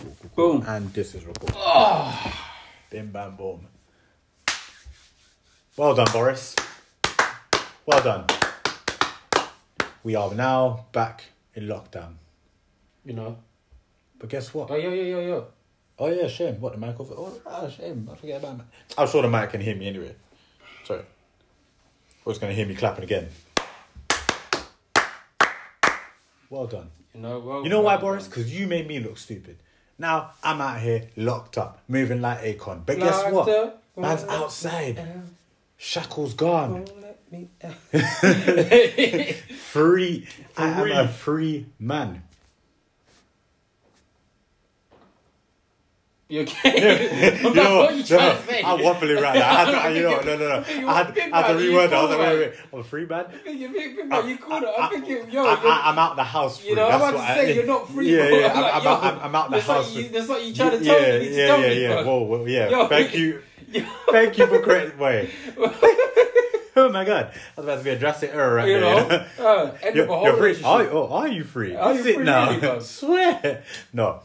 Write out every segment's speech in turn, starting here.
Cool, cool, cool. Boom. And this is recording. Bim bam boom. Well done, Boris. Well done. We are now back in lockdown. You know. But guess what? Oh yeah, yeah, yeah, yeah. Oh yeah, shame. What the mic over? Oh, ah, shame. I forget about it. I'm sure the mic can hear me anyway. Sorry. Or it's gonna hear me clapping again. Well done. You know. Well, You know why, well Boris? Because you made me look stupid. Now I'm out here locked up, moving like Akon. But guess what? up, Man's outside. out, Shackles gone. won't let me out. Free. I am a free man. You okay? You I'm know what? are you trying to say? I'm waffling right now. I had to, I, you know, no, no, no. I had, I had to reword that. I was like, wait, wait, I'm a free man. You think, you think, you called it. I'm thinking, yo, I, you're- I, I'm out the house free. You know, I'm about to say you're not free. Yeah, yeah. I'm out, I'm, out the house. What you, free. that's what you're trying to tell me. You need to yeah, tell yeah, me, yeah. Whoa, whoa, yeah. Thank you. Thank you for correct. Wait. oh my god, that's about to be a drastic error right You there. know, uh, end You're, of a whole you're free. Are, oh, are you free? Are you Sit free now. really. Swear. No,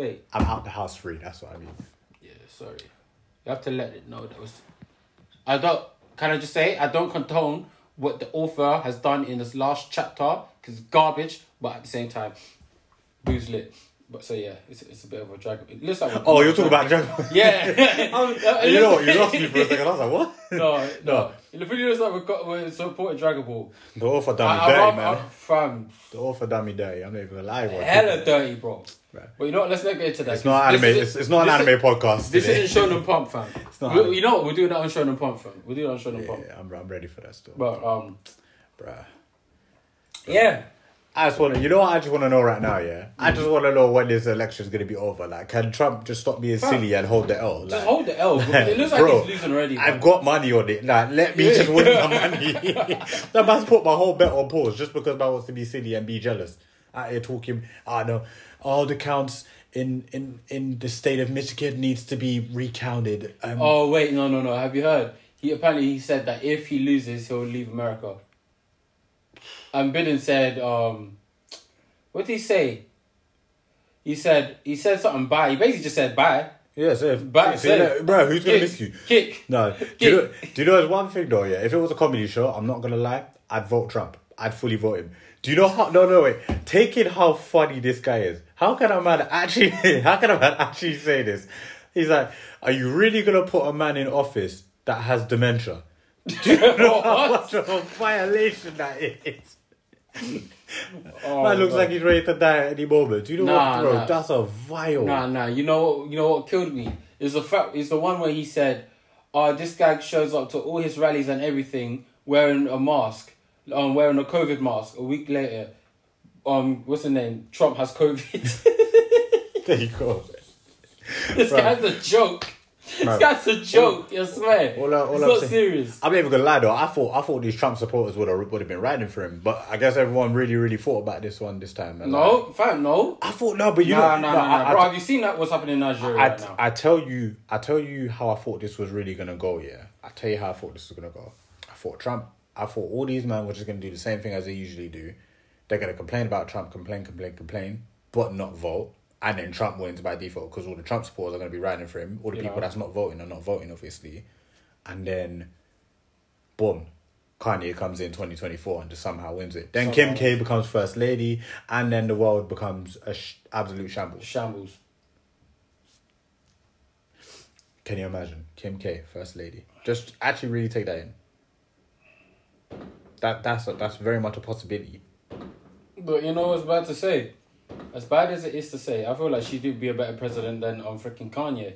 Wait, I'm out the house free. That's what I mean. yeah, sorry. You have to let it know that was. I don't. Can I just say I don't condone what the author has done in this last chapter because garbage, but at the same time, booze lit. But so yeah, it's, it's a bit of a drag. It looks like. Oh, you're talking about Jack. Yeah. It you know what? You lost me for a second. I was like, what? No, no. It really looks like we've got we're supporting Dragon Ball. The author done me I, dirty, I, man. I, fam, The author done me dirty. I'm not even gonna lie. bro. hella dirty, bro. Right. But you know what? Let's not get into that. It's not anime. It's, it's not an anime podcast. This today. isn't Shonen Pump, fam. It's not We- you know what? We're doing that on Shonen Pump, fam. We're doing it on Shonen Pump. Yeah, I'm, I'm ready for that stuff, But um, bruh. yeah. I just want to, you know what I just want to know right now, yeah? I just want to know when this election is going to be over. Like, can Trump just stop being Fam, silly and hold the L? Like, Just hold the L. It looks like bro, he's losing already. I've got money on it. Like, let me just win my money. that man's put my whole bet on pause just because man wants to be silly and be jealous. Out here talking, I know, all the counts in, in, in the state of Michigan needs to be recounted. Um, Oh wait, no, no, no. Have you heard? He apparently he said that if he loses, he'll leave America. And Biden said, um, what did he say? He said he said something bye. He basically just said bye. Yeah, so if, Back so, safe. bro, who's gonna Kick, miss you? Kick. No, do you, know, do you know? There's one thing though. Yeah, if it was a comedy show, I'm not gonna lie. I'd vote Trump. I'd fully vote him. Do you know how? No, no, wait. Taking how funny this guy is. How can a man actually? How can a man actually say this? He's like, are you really gonna put a man in office that has dementia? Do you know how What? much of a violation that is? Oh, man looks God. like he's ready to die at any moment. Do you know Nah, what, bro? nah. That's a vile. Nah, nah. You know, what- you know what killed me is the fact is the one where he said, "Oh, this guy shows up to all his rallies and everything wearing a mask, um, wearing a COVID mask. A week later, um, what's the name? Trump has COVID. There you go. this Right. guy's a joke. Guy's a joke. I swear. All all it's I'm not saying- serious. I'm not even gonna lie though. I thought I thought these Trump supporters would have would have been riding for him, but I guess everyone really really thought about this one this time. and, like, No, fam, no. I thought no, but you nah, know, nah, no, nah, nah. I, Bro, I, have you seen that? What's happening in Nigeria I, right now? I tell you, I tell you how I thought this was really gonna go. Yeah, I tell you how I thought this was gonna go. I thought Trump. I thought all these men were just gonna do the same thing as they usually do. They're gonna complain about Trump, complain, complain, complain, but not vote. And then Trump wins by default because all the Trump supporters are going to be riding for him. All the You people that's not voting are not voting, obviously. And then, boom, Kanye comes in 2024 and just somehow wins it. Then Kim K becomes first lady, and then the world becomes a sh- absolute shambles. Shambles. Can you imagine Kim K first lady? Just actually really take that in. That that's a, that's very much a possibility. But you know what I was about to say? As bad as it is to say, I feel like she'd be a better president than um freaking Kanye.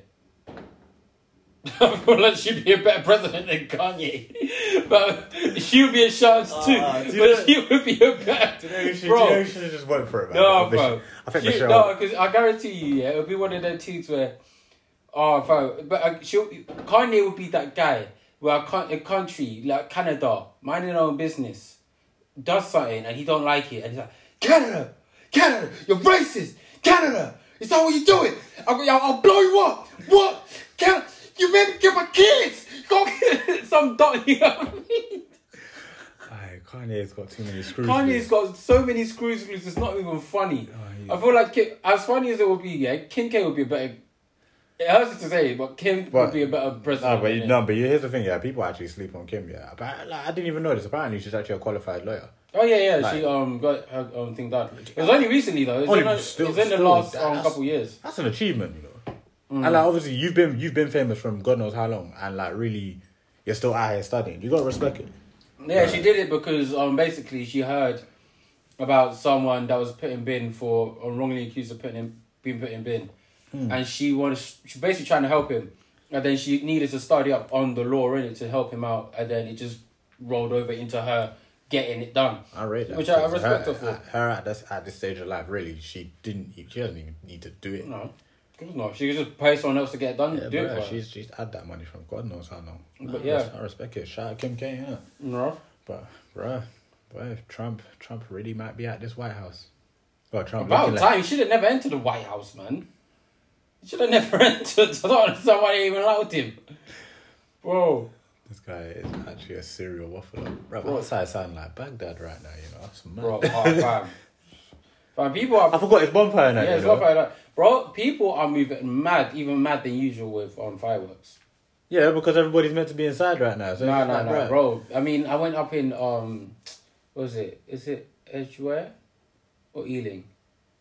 I feel like she'd be a better president than Kanye. but she would be a chance too. Ah, but know- she would be a better. bro, should have just went for it, man. no, I bro. I think She- Michelle. no, because I guarantee you, yeah, it'll be one of them tweets where, oh, bro, but uh, she'll, Kanye would be that guy where a, a country like Canada, minding their own business, does something and he don't like it, and he's like, Canada, Canada, you're racist, Canada, is that what you're doing? I'll, I'll, I'll blow you up. What? Canada, you made me get my kids. Go get some dot. You know what I mean? Aye, Kanye's got too many screws. Kanye's got so many screws loose. It's not even funny. Oh, I feel like as funny as it would be, yeah, Kim K would be a better. It hurts to say, but Kim But- would be a better president. No, but you, no, but here's the thing, yeah. People actually sleep on Kim, yeah. But like, I didn't even know this. Apparently, she's actually a qualified lawyer. Oh yeah, yeah. Like- she um got her um thing done. It was only recently though. Only in, the, still- in the last um, couple years. That's an achievement, you know. Mm. And like, obviously, you've been you've been famous from God knows how long, and like, really, you're still out here studying. You gotta respect it. Yeah, she did it because um basically she heard about someone that was put in bin for or wrongly accused of putting in being put in bin, Hmm. and she was she basically trying to help him, and then she needed to study up on the law in it to help him out, and then it just rolled over into her getting it done. I rate that. Which I- I respect her, her for. At, her at this at this stage of life, really, she didn't. She doesn't even need to do it. No, not. She could just pay someone else to get it done. Yeah, do it for she's she's had that money from God knows how long. But I yeah. I respect it. Shout out Kim K. Yeah. No. But bruh, boy, Trump Trump really might be at this White House. Well, Trump About time. like, He should have never entered the White House, man. He should have never entered. I don't understand why they even allowed him. Bro. this guy is actually a serial waffler. Bro, Bro. outside sound like Baghdad right now. You know, that's mad. Bro, oh, fam. Fam, people are. I forgot it's bonfire night. Yeah, you it's know? not like that. Bro, people are moving mad, even mad than usual with on fireworks. Yeah, because everybody's meant to be inside right now. So No, it's no, like, no, bruh, bro. I mean, I went up in, um, what was it? Is it Edgware or Ealing?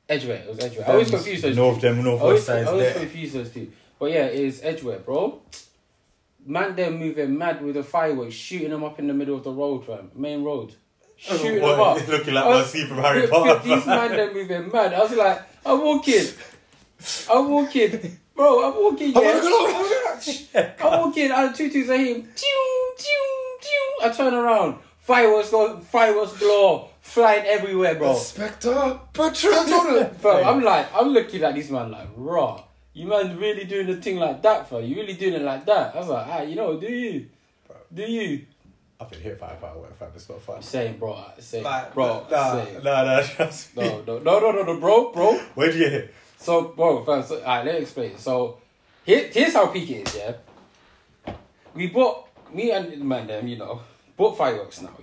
Edgware. It was Edgware. I always Them confuse those north, two. them I northwest always, I sides always there. confuse those two. But yeah, it's Edgware, bro. Man, they're moving mad with the fireworks, shooting them up in the middle of the road, fam. Main road. Oh, shooting them What, up. looking like was- Mercy from Harry Potter. These man, they're moving mad. I was like, I'm walking. I'm walking. Bro, I'm walking, yeah. I'm walking of tutus, I hear, tew, tew, tew. I turn around. Fireworks go, fireworks glow, flying everywhere, bro. Inspector Patron. Bro, I'm like, I'm looking at this man like, raw. You man really doing the thing like that, bro? You really doing it like that? I was like, ah, you know, do you? Do you? I've been hit by a firework, fam. It's not fun. Saying, bro, saying, Like, bro, nah, saying. nah, nah, trust me. No, no, no, no, no, no, bro, bro. Where'd you get hit? So, bro, first, so, alright, let me explain. So, here, here's how peak it is, yeah. We bought me and man them, you know, bought fireworks now, yeah.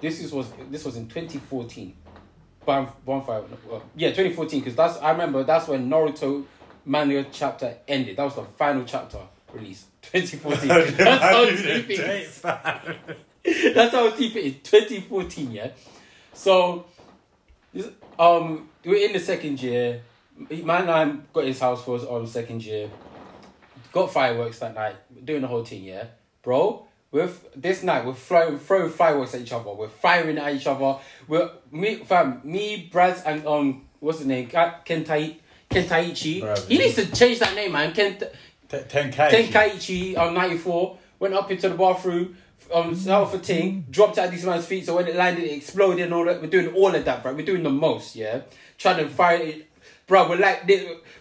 This is was this was in 2014. Bon, bonfire, well, yeah, 2014, because that's I remember that's when Naruto Manga chapter ended. That was the final chapter release. 2014. that's how deep it is. That's how deep it is. 2014, yeah. So, um, we're in the second year. Man, I got his house for his um, second year. Got fireworks that night. Doing the whole thing, yeah, bro. With this night, we're throwing throwing fireworks at each other. We're firing at each other. We're me, fam, me, Brad, and um, what's his name? Kentai Kentaichi. He needs to change that name, man. Kent. Ten K. Tenkaichi on 94 went up into the bathroom, um, out for ting, dropped at this man's feet. So when it landed, it exploded and all that. We're doing all of that, right? We're doing the most, yeah. Trying to fire it, bro. We're like,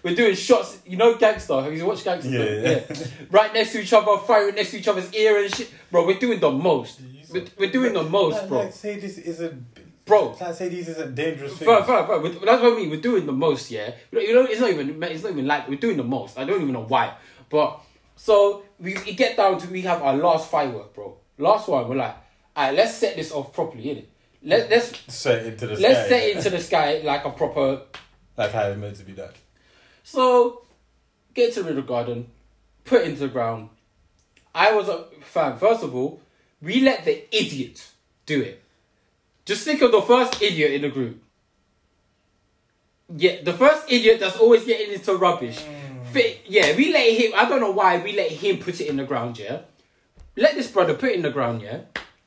we're doing shots. You know, gangster. Have you watched gangster? Yeah, yeah. right next to each other, firing next to each other's ear and shit, bro. We're doing the most. We're, we're doing the most, bro. Like, say this isn't. Bro. Like, say these isn't dangerous things. Fair, fair, fair. We're- That's what I mean. We're doing the most, yeah. You know, it's not even. It's not even like we're doing the most. I don't even know why, but so we, we get down to we have our last firework, bro. Last one. We're like, alright, let's set this off properly, innit? Let let's Set into the sky. let's sky. set it into the sky like a proper. Like how it's meant to be done. So get to the garden, put it into the ground. I was a fan. First of all, we let the idiot do it. Just think of the first idiot in the group. Yeah, the first idiot that's always getting into rubbish. Mm. Fi- Yeah, we let him. I don't know why we let him put it in the ground. Yeah, let this brother put it in the ground. Yeah,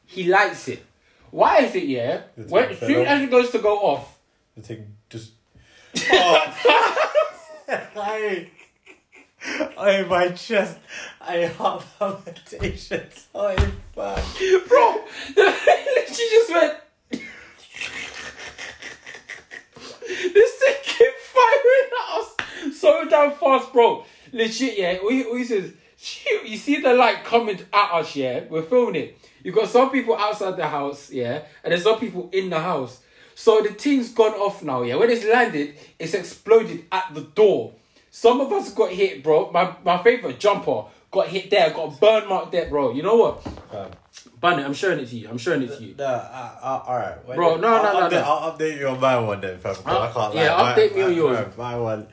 he likes it. Why is it? Yeah, when soon as it goes to go off, The thing Oh. I, I, oh, my chest. I have palpitations. Oh, fuck. bro, she just went. this thing kept firing at us so damn fast, bro. Legit, yeah. We, we says, "Shoot, you see the light coming at us, yeah. We're filming it. You got some people outside the house, yeah, and there's some people in the house. So the team's gone off now, yeah. When it's landed, it's exploded at the door. Some of us got hit, bro. My my favorite jumper got hit there, got a burn mark there, bro. You know what? Um, it. I'm showing it to you. I'm showing it to you. No, uh, uh, all right, Bro, no, I'll no, no, update, no. I'll update you on my one then, fam. I can't. yeah, update My- me on my- yours. My, my one.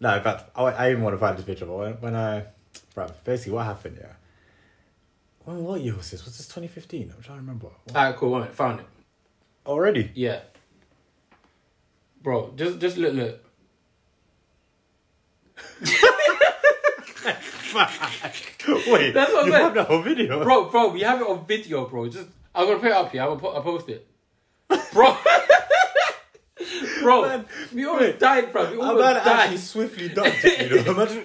No, in fact, I, I even want to find this picture, but when, when I, bro, basically what happened, yeah. When what year was this? Was this 2015? I'm trying to remember. Alright, cool. One minute. Found it. Already? Yeah. Bro, just just look look. Wait, That's what I'm you saying. have the whole video, Bro, bro, we have it on video, bro. Just I'm gonna put it up here. I'm gonna put, I'll post it. Bro. bro, Man, we almost died, bro. We I'm almost about to died. actually swiftly ducked it, you know. Imagine.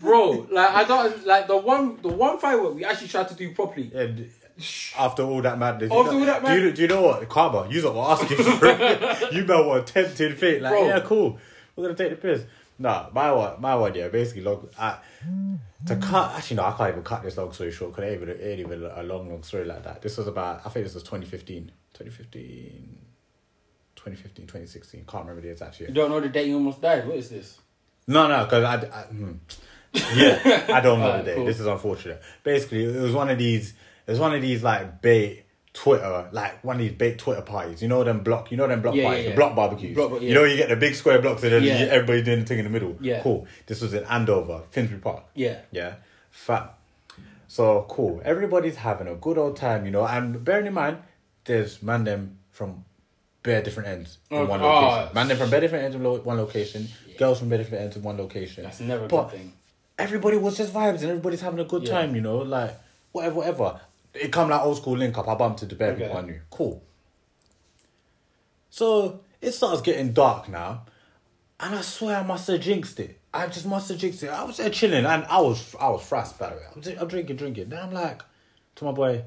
Bro, like I got like the one the one firework we actually tried to do properly. And after all that madness, you know- all that do you, do you know what karma? You lot were asking for it. you know what tempting fate. Like, Bro. yeah, cool. We're gonna take the piss. Nah, my one, my one, yeah. Basically, long. I, to cut. Actually, no, I can't even cut this long story short. Cause it ain't even, it ain't even a long, long story like that. This was about. I think this was 2015, 2015, 2015, 2016. Can't remember the exact year. You don't know the day you almost died. What is this? No, no, because I, I hmm. yeah, I don't know the day. cool. This is unfortunate. Basically, it was one of these. Was one of these like bait Twitter, like one of these bait Twitter parties. You know them block. You know them block Yeah, yeah, parties, yeah. the block barbecues. Block- You yeah. know you get the big square blocks and then Yeah. everybody doing the thing in the middle. Yeah. cool. This was in Andover, Finsbury Park. Yeah. Yeah, fat. So cool. Everybody's having a good old time, you know. And bearing in mind, there's man them from bare different ends in Oh, one oh, location. Man them from bare different ends in lo- one location. Girls from bare different ends in one location. That's never a But good thing. Everybody was just vibes and everybody's having a good Yeah. time, you know. Like whatever, whatever. It come like old school link up. I bumped into bare Okay. people I knew. Cool. So it starts getting dark now, and I swear I must have jinxed it. I just must have jinxed it. I was there chilling, and I was I was fast by the way. I'm, dri- I'm drinking, drinking. Then I'm like to my boy.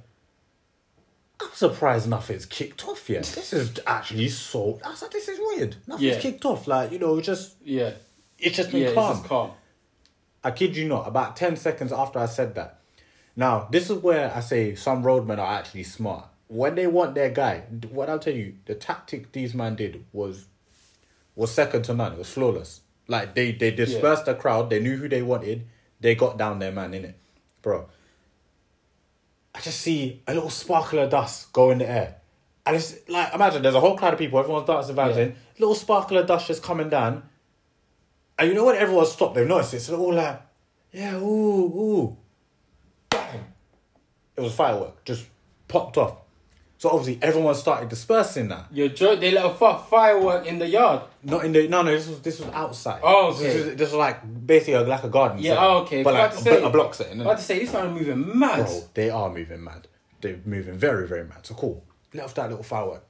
I'm surprised nothing's kicked off yet. This is actually so. I was like, this is weird. Nothing's Yeah. kicked off. Like you know, just Yeah. it's just been Yeah, calm. calm. I kid you not, about 10 seconds after I said that. Now, this is where I say some roadmen are actually smart. When they want their guy, what I'll tell you, the tactic these man did was was second to none. It was flawless. Like they they dispersed the crowd, they knew who they wanted, they got down their man in it. Bro. I just see a little sparkle of dust go in the air. And it's like imagine there's a whole crowd of people, everyone's dancing, vibes Yeah. little sparkle of dust just coming down. And you know when everyone stopped, they've noticed it. So they're all like, yeah, ooh, ooh. It was firework, just popped off. So obviously everyone started dispersing that. Your joke, they let a fuck firework in the yard. Not in the no no. This was this was outside. Oh, This okay. was, this was like basically a, like a garden. Yeah, setting. oh, okay. But like a, say- a block setting. About to say, this man are moving mad. Bro, they are moving mad. They're moving very, very mad. So cool. Let off that little firework.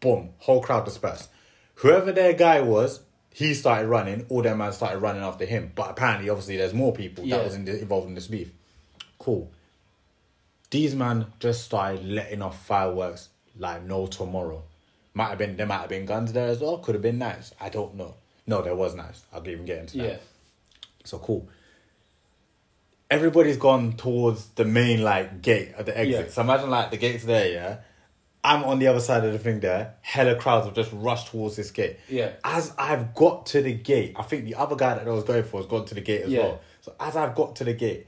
Boom. Whole crowd dispersed. Whoever their guy was, he started running. All their man started running after him. But apparently, obviously, there's more people Yeah. that was in the, involved in this beef. Cool. These man just started letting off fireworks like no tomorrow. Might have been there might have been guns there as well. Could have been knives. I don't know. No, there was knives. I'll even get into that. Yeah. So cool. Everybody's gone towards the main like gate at the exit. Yeah. So imagine like the gate's there, yeah. I'm on the other side of the thing there. Hella crowds have just rushed towards this gate. Yeah. As I've got to the gate, I think the other guy that I was going for has gone to the gate as Yeah. well. So as I've got to the gate,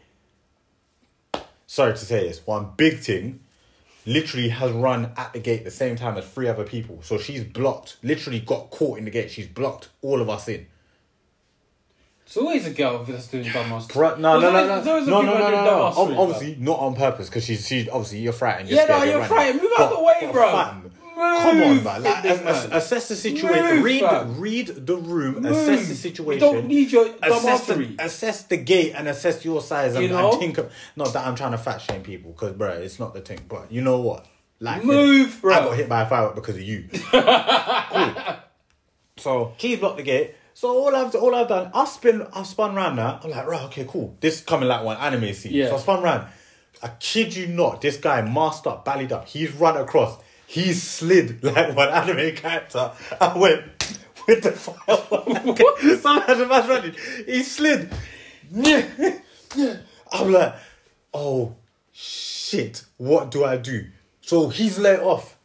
sorry to say this, one big thing literally has run at the gate the same time as three other people. So she's blocked, literally got caught in the gate. She's blocked all of us in. It's always a girl that's doing dumb ass. Bro, no, no, no, no, there's always a no, no, no, no, no. Ob-. Obviously, not on purpose because she's she's obviously you're frightened. You're Yeah, no, you're frightened. Move out the way, bro. Move, come on, man. Like, this man. assess the situation. Move, read, fam. read the room. Assess the situation. You don't need your assess the, assess the gate and assess your size and, You know? and think of, not that I'm trying to fat shame people because bro it's not the thing but you know what like Move, bro. I got hit by a firework because of you cool so cheese blocked the gate so all I've all I've done I've spin I've spun round now I'm like right okay cool this coming like one anime scene Yeah. so I spun round I kid you not this guy masked up ballied up he's run across he's slid like one anime character I went with the firework so as a man's running he slid. I'm like, oh shit, what do I do? So he's let off.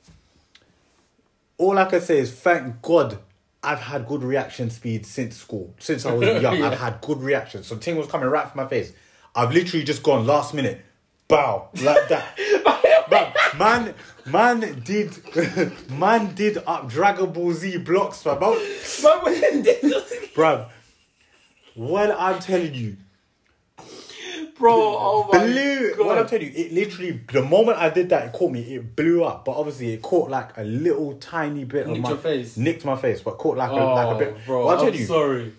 All I can say is thank God I've had good reaction speed since school. Since I was young, Yeah. I've had good reaction. So thing was coming right for my face. I've literally just gone last minute, bow, like that. bruv, man, man did, man did up Dragon Ball Z blocks, bruv. Bruv, when I'm telling you, Bro, oh my blew. god. What I'm telling you, it literally the moment I did that, it caught me. It blew up, but obviously it caught like a little tiny bit of my your face. Nicked my face, but caught like a oh, like a bit. bro, What I'm I'm telling you, sorry.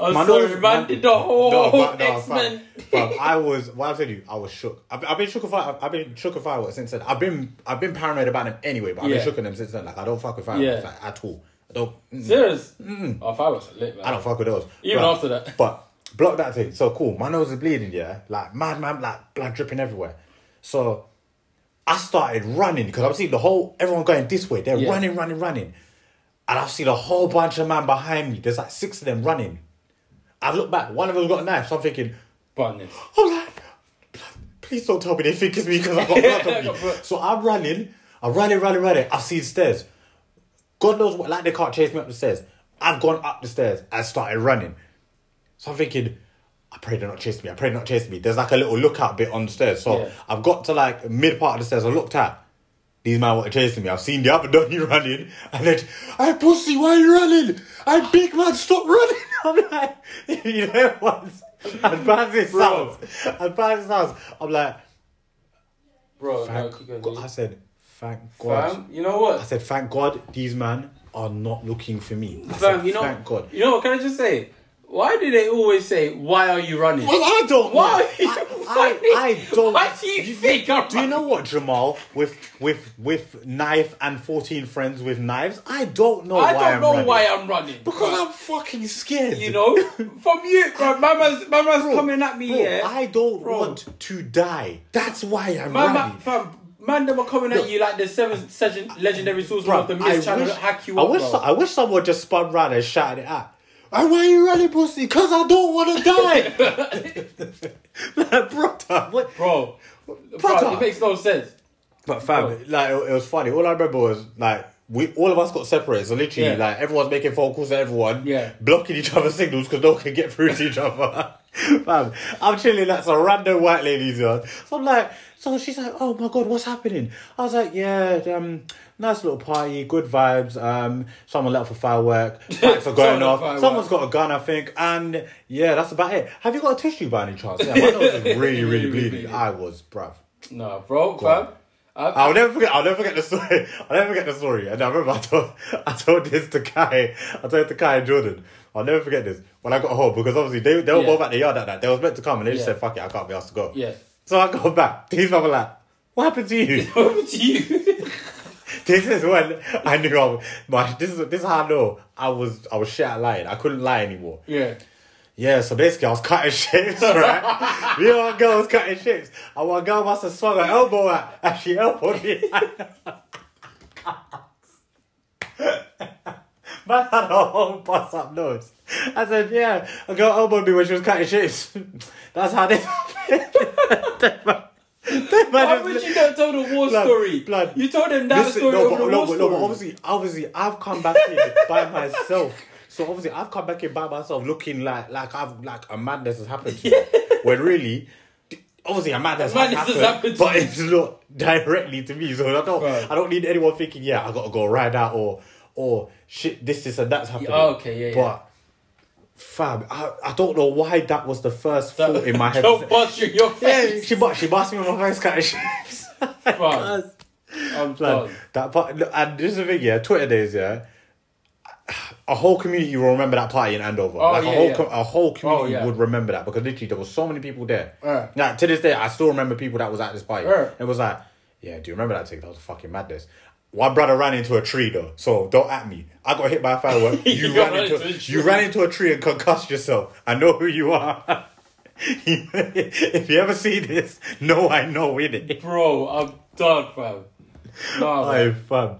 My nose- man did the whole No, but- no, X Men. I was. What I'm telling you, I was shook. I've, I've been shook of fire. I've been shook of fireworks since then. I've been I've been paranoid about them anyway, but I've Yeah. been shook of them since then. Like I don't fuck with fireworks Yeah. like, at all. I don't. mm, Serious? Oh, fireworks lit, man. I don't fuck with those. Even But- after that. But block that thing. So cool. My nose is bleeding, yeah. Like mad, man, like blood dripping everywhere. So I started running because I'm seeing the whole everyone going this way. They're Yeah. running, running, running. And I've seen a whole bunch of man behind me. There's like six of them running. I've looked back. One of them's got a knife. So I'm thinking, Buttness. I'm like, please don't tell me they think it's me because I've got blood on me. So I'm running, I'm running, running, running. I've seen stairs. God knows what, like they can't chase me up the stairs. I've gone up the stairs and started running. So I'm thinking, I pray they're not chasing me. I pray they're not chasing me. There's like a little lookout bit on the stairs. So Yeah. I've got to like mid part of the stairs. I looked at. These men were chasing me. I've seen the other doggy running, and then, "Hey pussy, why are you running? I big man, stop running!" I'm like, you know what? As bad as it Bro. sounds, as bad as it sounds, I'm like, Bro, no, thank going. God. I said, thank God. Fam, you know what? I said, thank God these men are not looking for me. I Fam, said, you know, thank God. you know what? Can I just say, why do they always say, "Why are you running"? Well, I don't Why know. are you I. I, I don't. Why do you think I'm Do you know what, Jamal? With with with knife and fourteen friends with knives, I don't know I why don't I'm know running. why I'm running. because bro. I'm fucking scared. you know, from you, bro. Mama's, mama's coming at me. Bro, yeah, I don't Bro. want to die. That's why I'm Mama, running. fam, man, they were coming at No. you like the seven session legendary source of the I mist trying wish, to hack you I up, wish, bro. I wish someone just spun round and shouted it out. "Hey, why you running, pussy? Because I don't want to die. like, brother, what? bro, bro, Brother. it makes no sense. But fam, Bro. like it, it was funny. All I remember was like we all of us got separated. So literally, Yeah. like everyone's making phone calls to everyone, Yeah. blocking each other's signals because no one can get through to each other. fam, I'm chilling like a random white ladies here. So I'm like, so she's like, oh my god, what's happening? I was like, yeah, um, nice little party, good vibes. Um, someone let off a firework, fights are going off. firework. Someone's got a gun, I think, and yeah, that's about it. Have you got a tissue by any chance? Yeah, my nose is really, really Really bleeding. bleeding. I was, bruv. No, bro, fam. I, I'll never forget. I'll never forget the story. I'll never forget the story. And I remember I told I told this to Kai. I told it to Kai and Jordan. I'll never forget this when I got home because obviously they they were Yeah. both at the yard that night. They was meant to come and they just said fuck it. I can't be asked to go. yeah. So I go back. These men were like, "What happened to you?" Over to you. this is when I knew I was. My, this is this is how I know I was I was shit at lying. I couldn't lie anymore. yeah. Yeah, so basically I was cutting shapes, right? Me and my girl was cutting shapes. And my girl must have swung her elbow at and she elbowed me. Man had a whole bust up nose. I said, yeah, a girl elbowed me when she was cutting shapes. That's how they Why would you not tell the war Blood, story? blood. You told them that Listen, story no, but, the no, war no, story. but obviously, obviously, I've come back here by myself. So obviously, I've come back here by myself, looking like like I've like a madness has happened to me. When really, obviously, a madness, A madness has has happened, happened to but it's not directly to me. So I don't, Right. I don't need anyone thinking, yeah, I got to go ride out or or shit, this, this, and that's happening. oh, okay, yeah, yeah. But. Fam, I, I don't know why that was the first thought in my head. Don't bust you your Yeah, face. she bust, she bust me on my face, cutting shapes. Fam. I'm done. That part, look, and this is the thing, yeah. Twitter days, yeah. A whole community will remember that party in Andover. Oh, like yeah, a whole, yeah. co- a whole oh, community yeah. would remember that because literally there was so many people there. Yeah. Like to this day, I still remember people that was at this party. Yeah. It was like, yeah, do you remember that thing? That was fucking madness. One brother ran into a tree though, so don't at me. I got hit by a firework. You, You ran into, into a tree. you ran into a tree and concussed yourself. I know who you are. if you ever see this, no, I know it. Bro, I'm done, fam. Nah, I fam.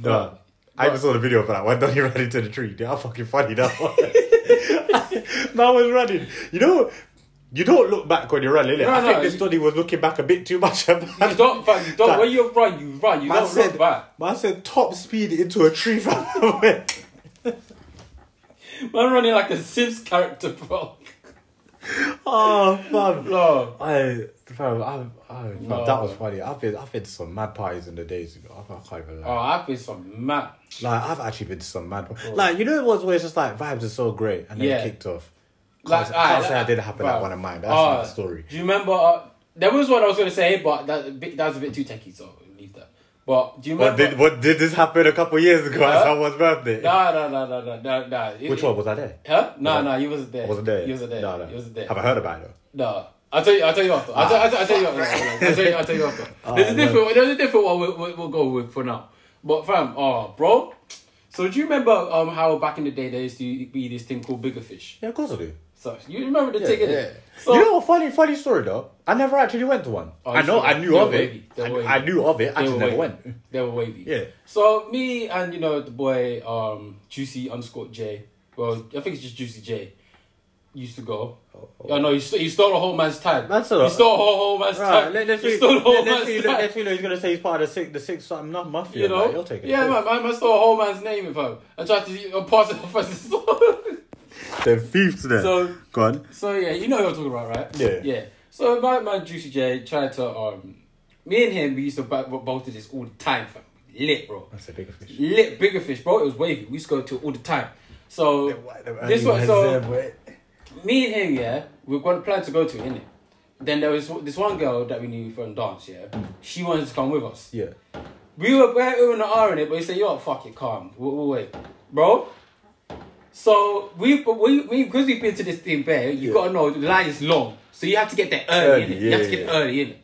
Fam. I even saw the video for that one. Don't you run into the tree? Dude, how fucking funny that was. Was running. You know, you don't look back when you're running. innit? No, I no, think this you- study was looking back a bit too much. You don't, fam. You don't. Like, when you run, you run. You don't said, look back. Man said top speed into a tree. Fam. Man running like a Sims character, bro. oh, fam. No. I, fam, I, I, fam, No. that was funny. I've been, I've been to some mad parties in the days. You I, I can't even lie. Oh, I've been some mad. Like I've actually been to some mad. Like you know, it was where it's just like vibes are so great, and then Yeah. it kicked off. Like, Can't, can't say I didn't happen at one of mine. That's Oh, not the story. Do you remember? Uh, there was one I was gonna say, but that that was a bit too techie, so leave that. But do you What remember? did what did this happen a couple years ago at Huh? someone's birthday? No, no, no, no, no, no, no. It- Which one was I there? Huh? No, Was I- no, you wasn't there. I wasn't there. You wasn't there. No, no. You wasn't there. Have I heard about it though? No. I'll tell you. I'll tell you after. I'll tell, I'll tell, I'll tell you after. I'll tell you. I'll tell you after. Oh, There's a different. There's a different one. We'll, we'll, we'll go with for now. But fam, oh, bro. So do you remember um how back in the day there used to be this thing called Bigga Fish? Yeah, of course I do. So you remember the Yeah, thing? yeah. So you know? Funny, funny story though. I never actually went to one. Oh, I know. I knew of it. I, I knew of it. I just never wavy. went. They were wavy. Yeah. So me and you know the boy um Juicy underscore J. Well, I think it's just Juicy J. Used to go. Oh, I know he, st- he stole a whole man's time. That's He stole a whole, whole man's Right, time. let, let's he see. stole a whole Let, let's man's see. time. Let's see. He's gonna say he's part of the six, the six something not mafia. You know, man. He'll take it. yeah, man, man, man stole a whole man's name with him. I tried to uh, pass it off as his The thieves there. So- gone. So yeah, you know what I'm talking about, right? Yeah. Yeah. So my man Juicy J tried to um, me and him we used to bo- both this all the time, fam. Lit, bro. That's a Bigga Fish. Lit Bigga Fish, bro. It was wavy. We used to go to it all the time. So this This one, so me and him, yeah, we to plan to go to it, innit? Then there was this one girl that we knew from dance, yeah. She wanted to come with us. Yeah. We were we were in the R in it, but he said, "Yo, fuck it, calm, we'll, we'll wait, bro." So we we we because we've been to this thing bare, you Yeah. gotta know the line is long, so you have to get there early, Early, innit? you have to get yeah. early in it.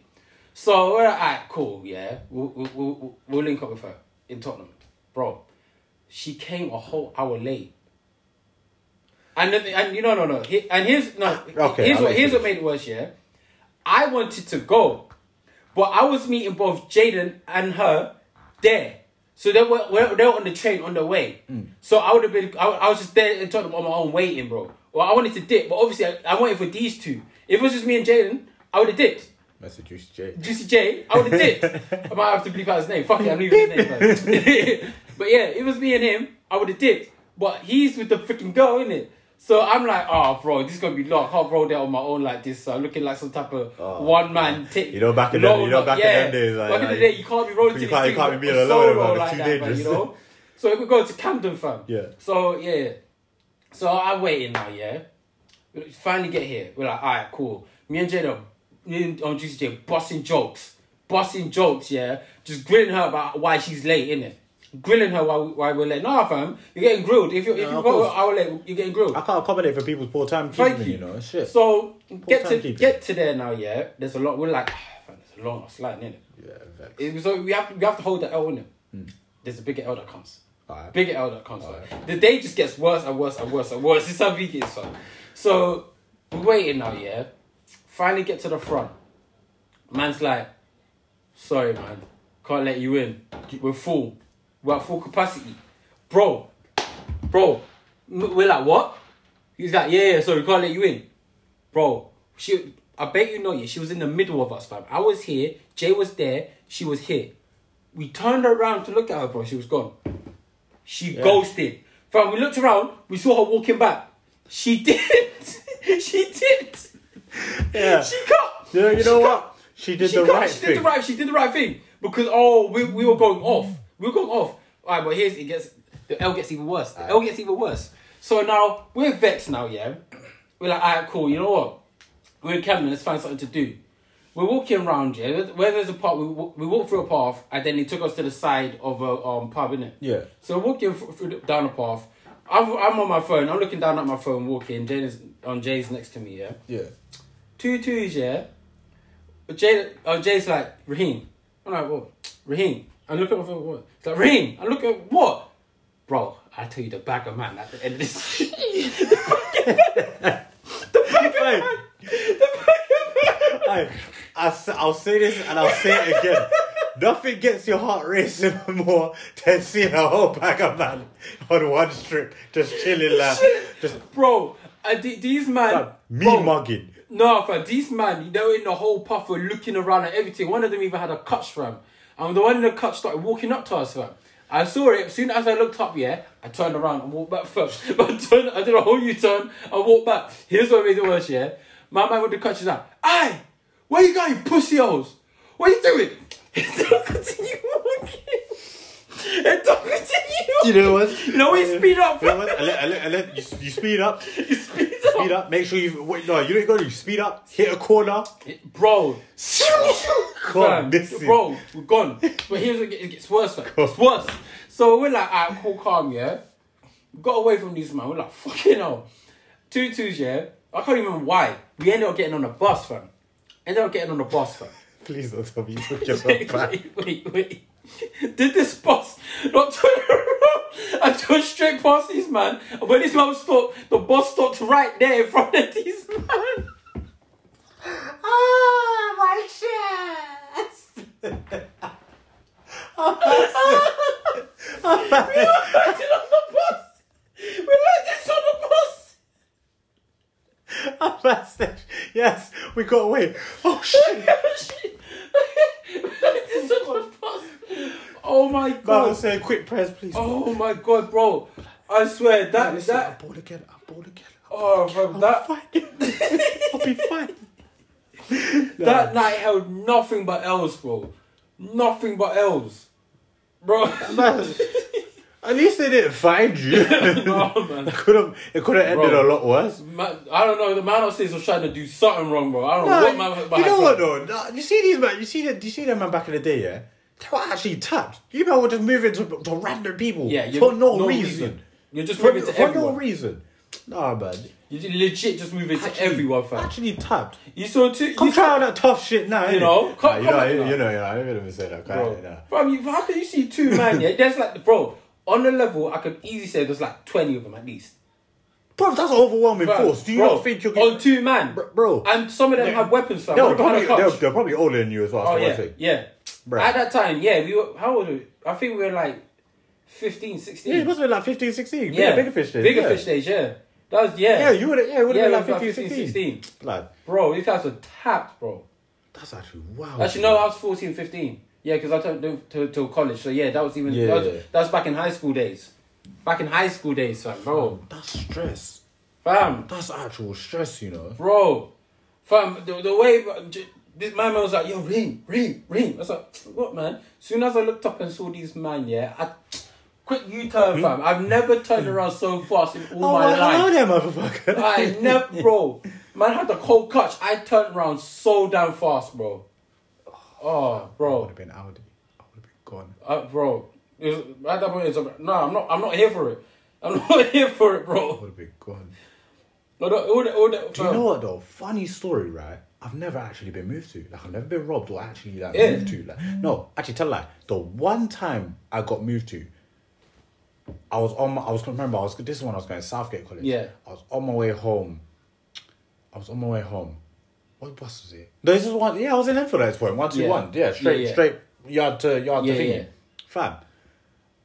So we're like, alright, cool, yeah, we'll, we'll, we'll, we'll link up with her in Tottenham, bro. She came a whole hour late. And and you know no no he- and here's no Okay, here's I'll what here's what made it worse yeah, I wanted to go, but I was meeting both Jaden and her there. So they were, were they were on the train on the way. Mm. So I would have been I, I was just there in Tottenham on my own waiting, bro. Well, I wanted to dip, but obviously I, I waited for these two. If it was just me and Jaden, I would have dipped. That's a juicy J. Juicy J, I would have dipped. I might have to bleep out his name. Fuck it, I'm leaving his name. but yeah, it was me and him. I would have dipped. But he's with the freaking girl, isn't it? So I'm like, oh, bro, this is gonna be long. I can't roll there on my own like this. So I'm looking like some type of Oh. one man tick. You know, back in them- you know, back in them days, like- back in the day, you can't be rolling you to can't- this you can't be being alone, man. It's like too that, man, you know. So we go to Camden, fam. Yeah. So yeah, so I'm waiting now. Yeah, we finally get here. We're like, alright, cool. Me and Jada, me and um, Juicy J, busting jokes, busting jokes. Yeah, just grilling her about why she's late, innit? Grilling her while, while we're late. Nah, fam, you're getting grilled. If you if Yeah, you go hour late, you're getting grilled. I can't accommodate for people's poor time Thank keeping, you. you know. Shit. So get to timekeeping. get to there now. Yeah, there's a lot. We're like, fam, there's a long slide, innit? yeah, vex. It- So we have to we have to hold the L in it. Hmm. There's a bigger L that comes. Alright. Bigger L that comes. Alright. The day just gets worse and worse and worse and worse. It's how big it is, fam. So we're waiting now, yeah. Finally get to the front. Man's like, sorry man, can't let you in. We're full. We're at full capacity. Bro, bro, we're like, what? He's like, yeah, yeah, sorry, can't let you in. Bro, she I bet you know yeah, she was in the middle of us, fam. I was here, Jay was there, she was here. We turned around to look at her, bro. She was gone. She ghosted. Fam, we looked around, we saw her walking back. She did. she did. Yeah. She cut. You know, you She know cut. what? She did She the cut. right she thing. did the right. She did the right thing because oh, we, we were going off. We were going off. All right, but here's it gets the L gets even worse. The L gets even worse. So now we're vexed now. Yeah, we're like, all right, cool. You know what? We're in Camden. Let's find something to do. We're walking around. Yeah, where there's a path. We we walk through a path, and then he took us to the side of a um pub, innit? Yeah. So we're walking through, through the, down the path. I'm, I'm on my phone. I'm looking down at my phone, walking. Jane is on Jay's next to me. Yeah Yeah. two twos, yeah. Jay, oh, Jay's like, Raheem. I'm like, what? Raheem. I look at my phone, what? It's like, Raheem. I look at what? Bro, I tell you the bag of man at the end of this. Hey, hey, I'll say this and I'll say it again. Nothing gets your heart racing more than seeing a whole bag of man on one strip, just chilling like, just Bro, uh, th- these man. fam, me bro, mugging. No, fam, these man, they were in the whole puff, were looking around at everything. One of them even had a cut fam. And the one in the cut started walking up to us. I saw it. As soon as I looked up, yeah, I turned around and walked back first. I, turned, I did a whole U turn. I walked back. Here's what made it worse, yeah. My man with the crutches out. Aye, where you going, pussy holes? What you doing? He continue walking. He don't continue. You know what? You know when speed up, You know what? I let, I let, I let, you, you speed up. You speed up. Speed up. Make sure you wait. No, you don't go. You speed up. Hit a corner. Bro, Come on, Fam, this is- bro, we're gone. But here's what it gets worse, fam. It's worse. So we're like, alright, cool, calm, yeah. We got away from these man. We're like, fucking hell. Two twos, yeah. I can't even remember why. We ended up getting on the bus, fam. Ended up getting on the bus, fam. Please don't tell me you took yourself wait, back. wait, wait, wait. Did this bus not turn around and go straight past these man? And when this man stopped, the bus stopped right there in front of these man. Ah, my chest. We landed on the bus. We landed on the bus. I'm backstage. Yes, we got away. Oh shit. Oh my god! Man, god! say quick prayers, please. Oh my god, bro! I swear that Listen, I'm bored again. I'm bored again. oh from that I'll be fine. I'll be fine. that night held nothing but L's, bro. Nothing but L's, bro. Man, at least they didn't find you. no man. It could have. It could have ended Bro. a lot worse. man. I don't know. The man upstairs was trying to do something wrong, bro. I don't know what man. you know what though? Nah, You see these man. You see the. You see them man back in the day, yeah. They were actually tapped. You know, were just moving to, to random people. Yeah, for no, no reason. reason. You're just For, moving to everyone. for no reason. Nah, man. You're legit just moving to everyone, fam. Actually tapped. You saw two. Come you try all that tough shit now. You know, come- Nah, you come know, you, you know, you know. I didn't even say that. bro. Nah. Bro, you, how can you see two man? Yeah, that's like, the bro, on the level, I could easily say there's like 20 of them at least. Bro, that's an overwhelming Fam, force. Do you bro, not think you're on two man, Bro- bro. And some of them have weapons, fam. They're probably, they're, they're probably older than you as well. Oh yeah, yeah. Bruh. At that time, yeah, we were. How old were we? I think we were like 15, 16. Yeah, it must have been like 15, 16. Yeah, Bigga Fish days. Bigger yeah. fish days, yeah. That was yeah. Yeah, you would have. Yeah, it would yeah, have we been like 15, 15, 16. 16. Lad, Bro, these guys were tapped, bro. that's actually wow. Actually, no, I was 14, 15. Yeah, because I turned to, to, to college. So yeah, that was even. Yeah. That, was, that was back in high school days. Back in high school days, fam, bro. That's stress. Fam, That's actual stress, you know. bro. Fam, the, the way this my man was like, yo, ring, ring, ring. I was like, what, man? Soon as I looked up and saw these man, yeah, I quick U turn, hmm? fam. I've never turned hmm. around so fast in all Oh, my I know life. that motherfucker. I never, bro. Man had the cold clutch. I turned around so damn fast, bro. Oh, bro, I would have been Audi. I would have been gone. uh, bro. Was, at that point, it's like, no, I'm not. I'm not here for it. I'm not here for it, bro. I would have been gone. The, all the, all the, Do you know what though? Funny story, right? I've never actually been moved to. Like I've never been robbed or actually like Yeah. moved to. Like no, actually tell a lie. The one time I got moved to, I was on my I was remember I was this is when I was going to Southgate College. Yeah. I was on my way home. I was on my way home. What bus was it? No, this is one yeah, I was in Enfield at this point. One two Yeah. one. Yeah, straight Yeah, yeah. straight yard to yard Yeah, to thingy. yeah. Fam.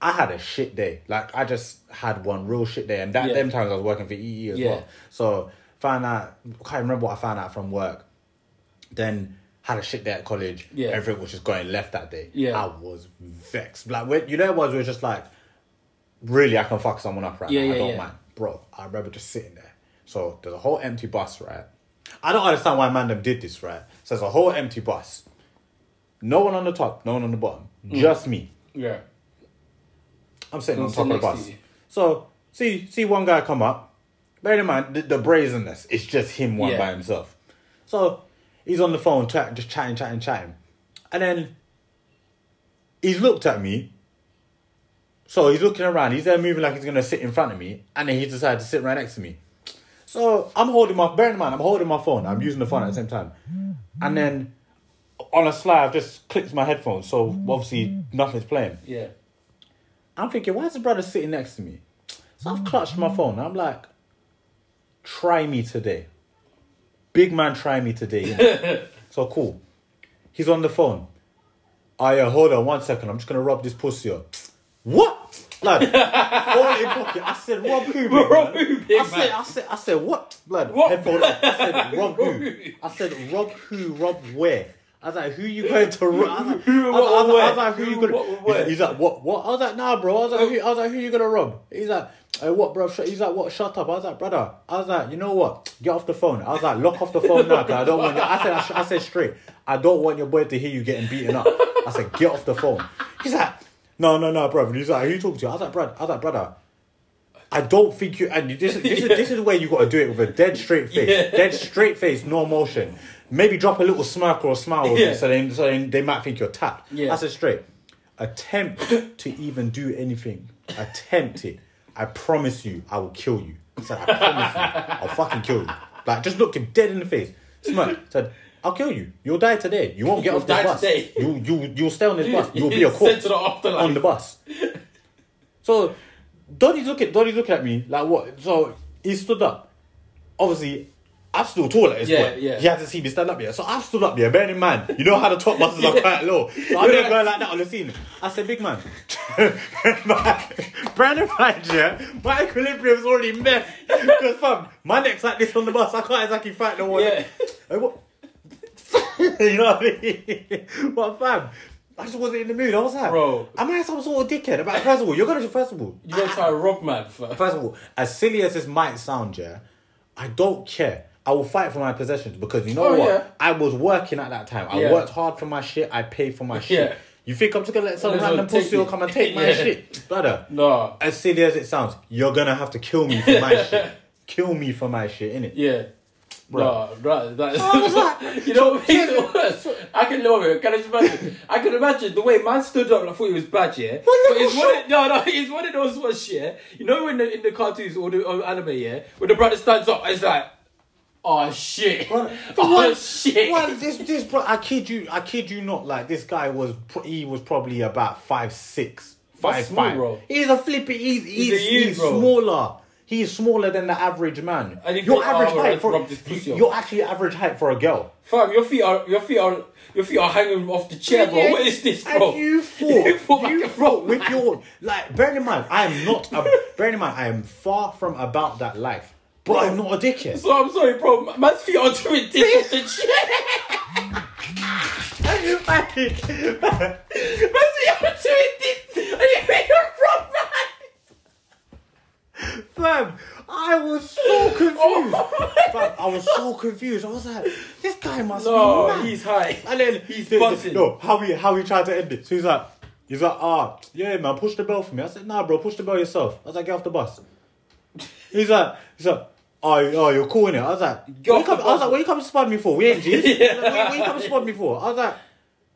I had a shit day. Like I just had one real shit day, and that Yeah. them times I was working for EE as Yeah. well. So found out, can't remember what I found out from work. Then had a shit day at college. Yeah. everything was just going left that day. Yeah. I was vexed. Like when you know, it was it was just like, really, I can fuck someone up right Yeah, now. yeah, I don't yeah. mind, bro. I remember just sitting there. So there's a whole empty bus, right? I don't understand why Mandem did this, right? So there's a whole empty bus. No one on the top, no one on the bottom, Mm. just me. Yeah. I'm sitting Don't on top of the bus. So see see one guy come up. Bear in mind the, the brazenness. It's just him one Yeah. by himself. So he's on the phone, chat, just chatting, chatting, chatting, and then he's looked at me. So he's looking around. He's there moving like he's gonna sit in front of me, and then he decided to sit right next to me. So I'm holding my. Bear in mind, I'm holding my phone. I'm using the phone at the same time, and then on a slide, I've just clicked my headphones. So obviously nothing's playing. Yeah. I'm thinking, why is the brother sitting next to me? So I've clutched my phone. I'm like, try me today. Big man, try me today. so cool. He's on the phone. Oh yeah, hold on one second. I'm just gonna rub this pussy up. What? Lad, phone in pocket. I said, rob who, big Rob man? who, big I said, man? I said, I said, what? Blood, headphone. I said, rob Rob who? I said, rob who, rob where? I was like, who you going to rob? I was like, Who, I what, I was, what, I was like, who who, you gonna? what, he's, like, he's like, what, what? I was like, nah, bro. I was like, who, I was like, who you gonna rob? He's like, hey, what, bro? Sh-? He's like, what? Shut up. I was like, brother. I was like, you know what? Get off the phone. I was like, lock off the phone now, cause I don't want. You. I said, I, sh- I said straight. I don't want your boy to hear you getting beaten up. I said, get off the phone. He's like, no, no, no, brother. He's like, who you talking to? I was like, brother. I was like, brother. I don't think you. And this, this is this is where you got to do it with a dead straight face, Yeah. dead straight face, no emotion. Maybe drop a little smirk or a smile, with Yeah. it so then so then they might think you're tapped. Yeah. I said straight. Attempt to even do anything. Attempt it. I promise you, I will kill you. I said, I promise you, I'll fucking kill you. Like just looked him dead in the face. Smirk. Said, I'll kill you. You'll die today. You won't get off this bus. today. You you you'll stay on this bus. You'll be a corpse to the afterlife. on the bus. So Donny's looking Donny's looking at me like what? So he stood up. Obviously, I'm still tall at this Yeah, point. yeah. He hasn't seen me stand up yet. So I've stood up here, bearing in mind, you know how the top buses are quite low. So I'm there going like that on the scene. I said, big man. bearing in mind, yeah, my equilibrium's already messed. Because fam, my neck's like this on the bus. I can't exactly fight no one. Yeah. What? you know what I mean? But fam, I just wasn't in the mood. I was like, Bro. am I some sort of dickhead? About first of all, you're gonna first of all, you're gonna try a rob man first. first of all, as silly as this might sound, yeah, I don't care. I will fight for my possessions because you know Oh, what? yeah. I was working at that time. I Yeah. worked hard for my shit. I paid for my shit. Yeah. You think I'm just gonna let some random pussy come and take my shit, brother? No. As silly as it sounds, you're gonna have to kill me for my shit. Kill me for my shit, innit? Yeah. No, right, that, I was like- you know what makes it worse? I can know it. Can I just imagine? I can imagine the way man stood up. and I thought he was bad, yeah. But little it's one of, no, no. It's one of those ones, yeah. You know when the, in the cartoons or the or anime, yeah, when the brother stands up, it's like, oh shit, What? oh shit. What? This, this, bro, I kid you, I kid you not. Like this guy was, pro- he was probably about five six, five That's small, five. bro. He's a flippy. He's he's, a youth, he's bro. Smaller. He's smaller than the average man. And you your think, average oh, height let's for rub this pussy off. you're actually average height for a girl. Fam, your feet are your feet are your feet are hanging off the chair, bro. Yeah, What is this, and bro? you fought you like a fought with man. your like. Bearing in mind, I am not. A, bearing in mind, I am far from about that life. But Bro. I'm not a dickhead. So I'm sorry, bro. Man's feet are doing this off the chair. Man's feet are doing this. And you made a rob man. Fam, I was so confused. Oh, Fam, I was so confused. I was like, this guy must be No, mad. he's high. And then He's the- the-. No, how he how he tried to end it. So he's like, he's like, ah, yeah, man, push the bell for me. I said, nah, bro, push the bell yourself. I was like, get off the bus. He's like, he's like. Oh, oh, you're cool it. I was like, Get what you come, I was like, what you come to spot me for? We ain't G's. Yeah. What, what you come to spot me for? I was like,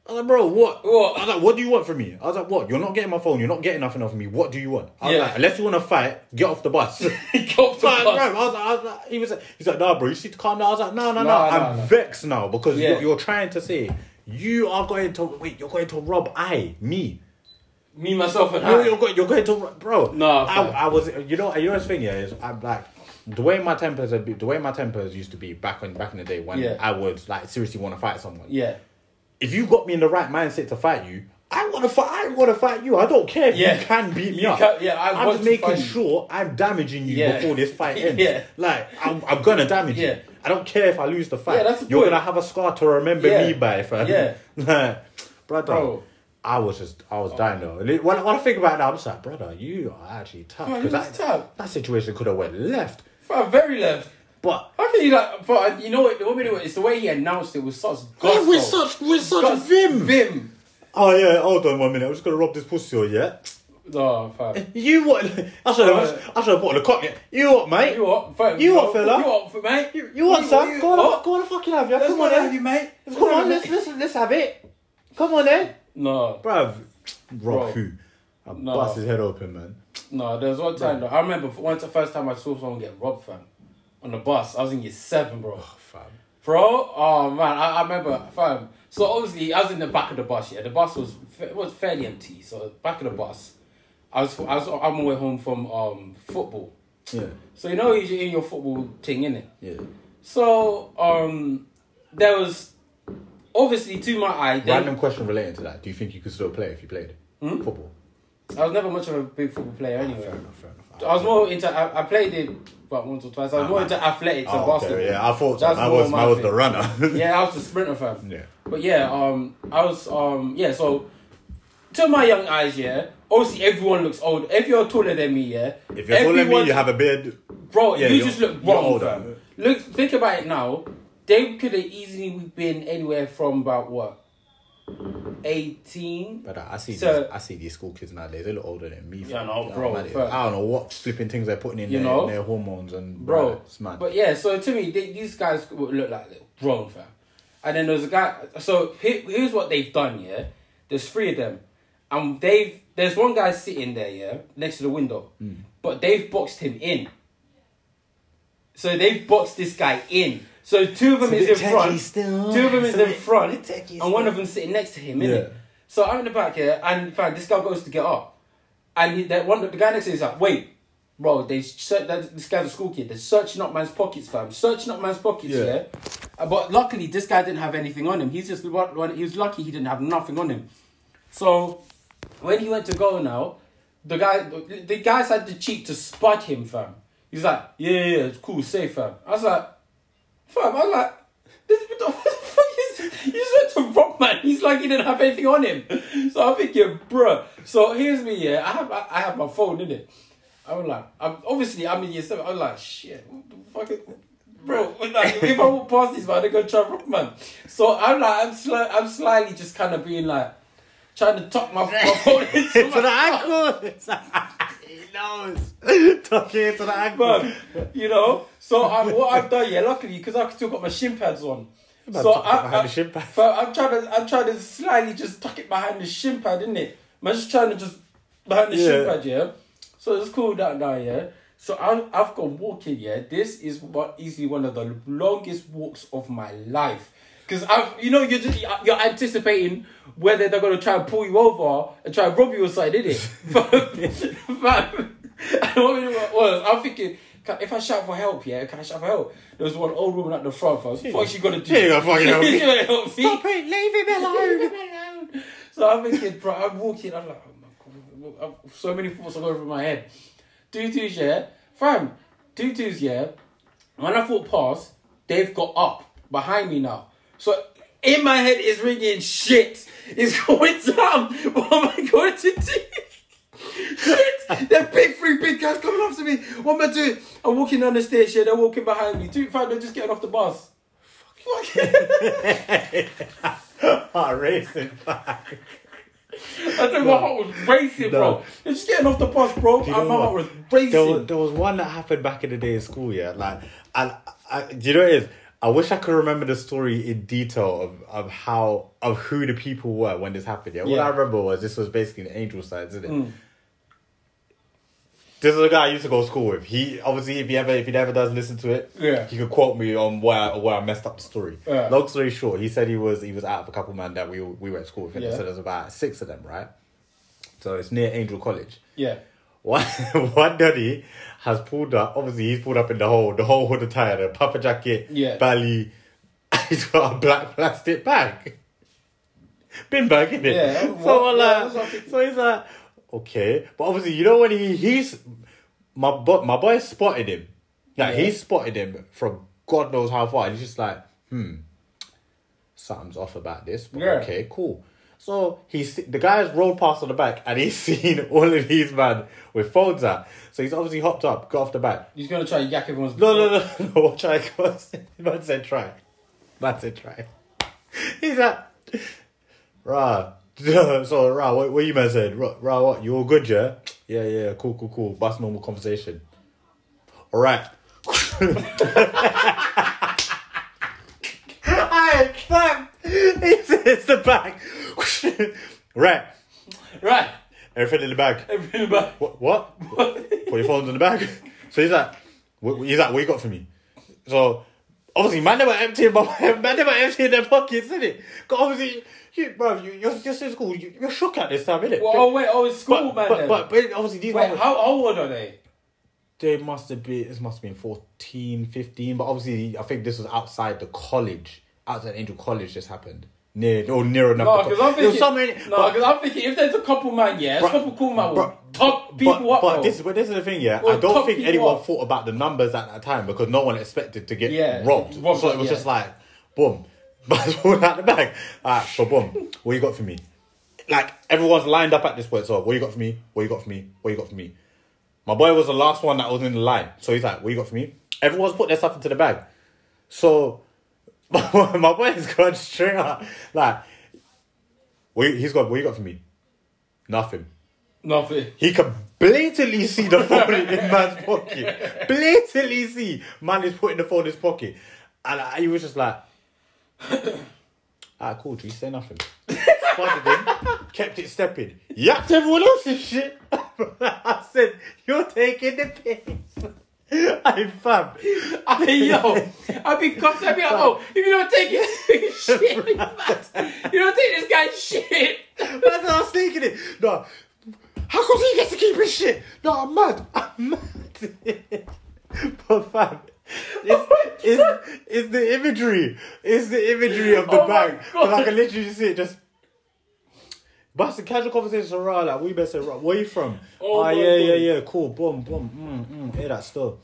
I was like, bro, what? What? I was like, what do you want from me? I was like, what? You're not getting my phone. You're not getting nothing off me. What do you want? I was Yeah. like, unless you want to fight, get off the bus. Get off the bus. bro, I was, like, I was like, he was, he's like, nah, bro, you need to calm down. I was like, no, no, no, No, no, I'm no. vexed now because Yeah. you're, you're trying to say you are going to wait. You're going to rob I me. Me, myself, and You're, I. you're going. You're going to bro. No, I. I was. You know. You know. The thing is, I'm like. The way my tempers the way my tempers used to be back when back in the day when Yeah. I would like seriously want to fight someone. Yeah. If you got me in the right mindset to fight you, I want to fight. I want to fight you. I don't care if Yeah. you can beat me You up. can- yeah, I am want just to making sure I'm damaging you Yeah. before this fight ends. Yeah. Like I'm, I'm gonna damage Yeah. you. I don't care if I lose the fight. Yeah, that's the You're point. gonna have a scar to remember me by, fam. Yeah. like, brother. Bro. I was just, I was dying though. When, when I think about it now, I'm just like, brother, you are actually tough. He's that, tough. that situation could have went left. Fam, very left. But How can you like? But you know what? What made it? It's the way he announced it with such gusto. with such, with such Gus- vim. Vim. Oh yeah, hold on one minute. I'm just gonna rob this pussy, or yeah. No, fam. You what? I should have. I should have put on the cock. You what, mate? You what, fam? You what, fella? You what, for mate? You, you want some? you- Go on, what? go on, fucking have you. Let's Come on, have you, mate. Come on, let's let's let's have it. Come on, then, No, bruv. Bro. Rob who? I No. bust his head open, man. no. There was one time. Though, I remember once the first time I saw someone get robbed, fam, on the bus. I was in year seven, bro. Oh, fam. Bro, oh man, I, I remember, fam. So obviously, I was in the back of the bus. Yeah, the bus was it was fairly empty. So back of the bus, I was I was on my way home from um football. Yeah, So you know you're in your football thing, innit? yeah. So um, there was obviously to my eye. Then, Random question relating to that. Do you think you could still play if you played Hmm? football? I was never much of a big football player anyway. Fair enough, fair enough. I was more into. I, I played it about once or twice. I was more into athletics and Oh, basketball. yeah, I thought so. That's I was, I was thing. the runner. Yeah, I was the sprinter fam. Yeah. But yeah, um, I was um, yeah. So to my young eyes, yeah. Obviously, everyone looks old. If you're taller than me, yeah. If you're taller than me, you have a beard. bro. yeah, you just look wrong, older. fam. Look, think about it now. They could have easily been anywhere from about what, eighteen. But I see, So- these, I see these school kids nowadays. They look older than me. Yeah, no, bro. I don't know what flipping things they're putting in You their, know? their hormones and bro. it's mad. But yeah, so to me, they, these guys would look like they're grown, fam. And then there's a guy. So here, here's what they've done. Yeah, there's three of them, and they've there's one guy sitting there, yeah, next to the window, Hmm. but they've boxed him in. So they've boxed this guy in. So two of them is in front, still. two of them is in front, and one of them sitting next to him, Yeah. So I'm in the back here, and fam, this guy goes to get up, and he, that one the guy next to him is like, wait, bro, they search, that, this guy's a school kid. They're searching up man's pockets, fam. Searching up man's pockets, Yeah. yeah. Uh, But luckily, this guy didn't have anything on him. He's just He was lucky he didn't have nothing on him. So when he went to go now, the guy, the, the guys had the cheek to spot him, fam. He's like, yeah, yeah, yeah, it's cool, safe, fam. I was like, fam, I was like, this, what the what the fuck is You just went to rob man. He's like he didn't have anything on him. So I'm thinking, bruh. So here's me, yeah. I have I, I have my phone in it. I'm like, I'm, obviously I'm in year seven. I'm like, shit, what the fuck is, bro? Like, if I walk past this man, they're gonna try rock man. So I'm like, I'm sli- I'm slyly just kind of being like, trying to tuck my, my phone into to my the ankle. he knows. Tucking it to the ankle. man, you know. So I'm what I've done, yeah, luckily because I've still got my shin pads on. Man So I, behind I, the shin pad. so I'm trying to, I'm trying to slightly just tuck it behind the shin pad, isn't it? I'm just trying to just behind the shin pad, yeah. So it's cool that now, yeah. So I'm, I've gone walking, yeah. This is what easily one of the longest walks of my life. Cause I, you know, you're just you're anticipating whether they're gonna try and pull you over and try and rob you or something? Fam, what it was, I'm thinking, if I shout for help, yeah, can I shout for help? There was one old woman at the front. I was, what is she gonna do? She ain't gonna fucking help me. Help me. Stop it, leave him alone. Leave me alone. So I'm thinking, bro, I'm walking, I'm like, oh my god, so many thoughts are going through my head. Tutus, yeah, fam, tutus, yeah. When I thought past, they've got up behind me now. So in my head is ringing shit. It's going down. What am I going to do? Shit! They're big, three big guys coming after me. What am I doing? I'm walking down the stairs, yeah, they're walking behind me. Two, fam, they're just getting off the bus. Fuck. Heart oh, racing back. I think my heart was racing, bro. No. They're just getting off the bus, bro. You uh, And know my heart what? was racing. There was, there was one that happened back in the day in school, yeah. Like, and I, do you know what it is? I wish I could remember the story in detail of, of how of who the people were when this happened. Yeah, what Yeah. I remember was this was basically the angel side, isn't it? Mm. This is a guy I used to go to school with. He obviously, if he ever if he never does listen to it, Yeah. he could quote me on where I, where I messed up the story. Yeah. Long story short, he said he was he was out of a couple of men that we we went to school with. and Yeah. So there's about six of them, right? So it's near Angel College. Yeah. One one daddy has pulled up. Obviously, he's pulled up in the whole the whole hood attire, the puffer jacket, Yeah. belly. He's got a black plastic bag, bin bag in it. Yeah, So what- yeah, like, that's what I think. so he's like, okay, but obviously, you know when he he's my bo- my boy spotted him. Like Yeah. he spotted him from God knows how far. And he's just like, hmm, something's off about this. But Yeah. okay, cool. So he's the guy's rolled past on the back and he's seen all of these man with phones out. So he's obviously hopped up, got off the back. He's gonna try and yak everyone's. No, no, no, no. What try? Man said try. Man said try. He's like, rah. So rah, what, what you man said? Rah, rah, what? You all good, yeah? Yeah, yeah. Cool, cool, cool. That's normal conversation. All right. I fam. It's, it's the bag. right. Right. Everything in the bag. Everything in the bag. What? What? Put your phones in the bag. So he's like, what, he's like, what you got for me? So obviously, man, they were emptying my man, were emptying their pockets, isn't it? Cause obviously, you, bro, you, you're just in school. You, you're shook at this time, innit? Well, oh wait, oh it's school but, man. but, but, but obviously these wait, how old are they? they must have been this must have been 14 15 but obviously i think this was outside the college outside angel college just happened near or near enough. No, because I'm thinking. no, because I'm thinking if there's a couple man, yeah, a couple cool man, will top people but, up. But bro. this, but this is the thing, yeah. Or I don't think anyone up. thought about the numbers at that time because no one expected to get Yeah, robbed. robbed, so it was yeah. just like, boom, but all out the bag. Alright, so boom, what you got for me? Like everyone's lined up at this point. So what you got for me? What you got for me? What you got for me? My boy was the last one that was in the line, so he's like, "What you got for me?" Everyone's put their stuff into the bag. So my boy has gone straight up, like, what he's got. What you got for me? Nothing. Nothing. He can blatantly see the phone in man's pocket. Blatantly see man is putting the phone in his pocket. And I, he was just like, ah, cool, G, say nothing. Spotted him, kept it stepping. Yapped everyone else's shit. I said, you're taking the piss. I fam. Hey yo, I'd be cussed. I'd be like, oh, if you don't take it, shit, you don't take this guy's shit. That's what I was thinking it. No. How come he gets to keep his shit? No, I'm mad. I'm mad. but fam, it's, oh it's, it's the imagery. It's the imagery of the Oh bag. Because I can literally see it just. But it's a casual conversation around, like, we better say, right, where you from? Oh my yeah, yeah, yeah, cool, boom, boom, mm, mm, hear that still.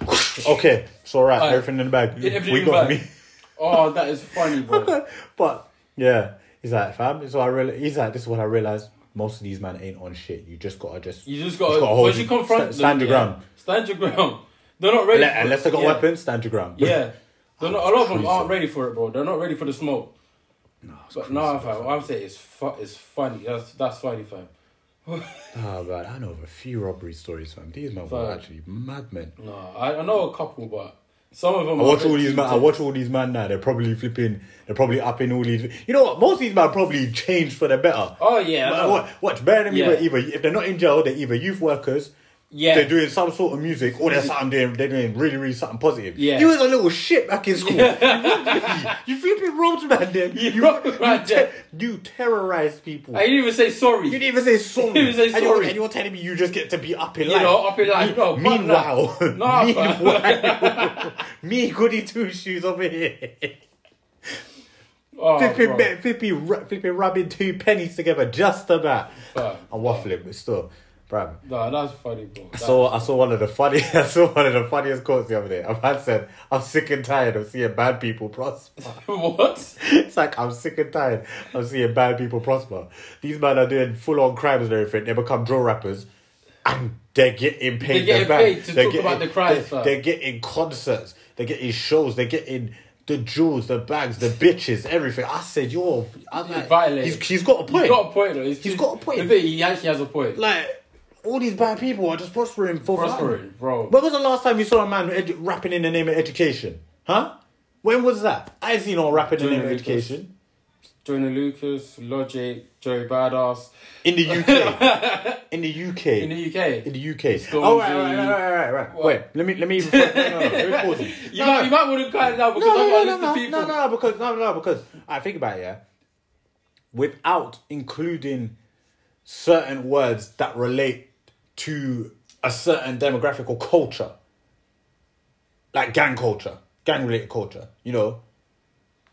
okay, it's alright, Alright. everything in the bag. Everything we in the got bag. me. Oh, that is funny, bro. but yeah, he's like, fam. So I really, he's like, this is what I realized. Most of these men ain't on shit. You just gotta just, You just gotta, hold once you confront Sta- stand them, your yeah, ground. Stand your ground. They're not ready. Unless, for it. unless they got yeah. weapons, stand your ground. Yeah. They're not, a lot of them aren't ready for it, bro. They're not ready for the smoke. No, But crazy, no, fam. I'm saying it's fu- it's funny. That's that's funny, fam. Oh man, I know of a few robbery stories, fam. These men were Fam. actually madmen. No, I, I know a couple, but some of them. I are watch bit all these too man. I watch all these man now. They're probably flipping. They're probably up in all these. You know what? Most of these men probably changed for the better. Oh yeah, I But know. what? What? Bear in mind, Yeah. either if they're not in jail, they're either youth workers. Yeah. They're doing some sort of music, or they're something doing. They're doing really, really something positive. Yeah. you was a little shit back in school. you flipping robbed man, then You you robbed you, man, te- then. you terrorized people. I didn't even say sorry. you didn't even say sorry. You didn't even say And you're- sorry. And you're telling me you just get to be up in You life. know, up in life. No, Meanwhile. Nah, meanwhile, me goody two shoes over here, Oh, flipping, bro. flipping, flipping, rubbing two pennies together just about. Fam. I'm waffling, but still, No, that's funny, bro. I saw I saw one of the funny I saw one of the funniest quotes the other day. A man said, "I'm sick and tired of seeing bad people prosper." what? it's like I'm sick and tired of seeing bad people prosper. These men are doing full on crimes and everything. They become drill rappers, and they're getting paid. They're getting paid to They're talk about the crimes, They're, they're getting concerts. They're getting shows. They're getting. The jewels, the bags, the bitches, everything. I said, you're. I'm like, he's, he's got a point. He's got a point, though. He's, He's got a point. He actually has a point. like, all these bad people are just prospering for fun. Prospering, bro. When was the last time you saw a man edu- rapping in the name of education? Huh? When was that? I seen no rapping in the name of education. Joyner Lucas, Logic, Joey Badass. In the UK. in the UK. In the UK. In the UK. Stormzy. Oh, right, right, right, right, right, right. Wait, let me, let me, no, no, no, let me pause you. You, No, might, no. you might want to cut it down because no, I'm no, no, no, people. no, no, because no, no, because I think about it, yeah. Without including certain words that relate to a certain demographic or culture, like gang culture, gang related culture, you know.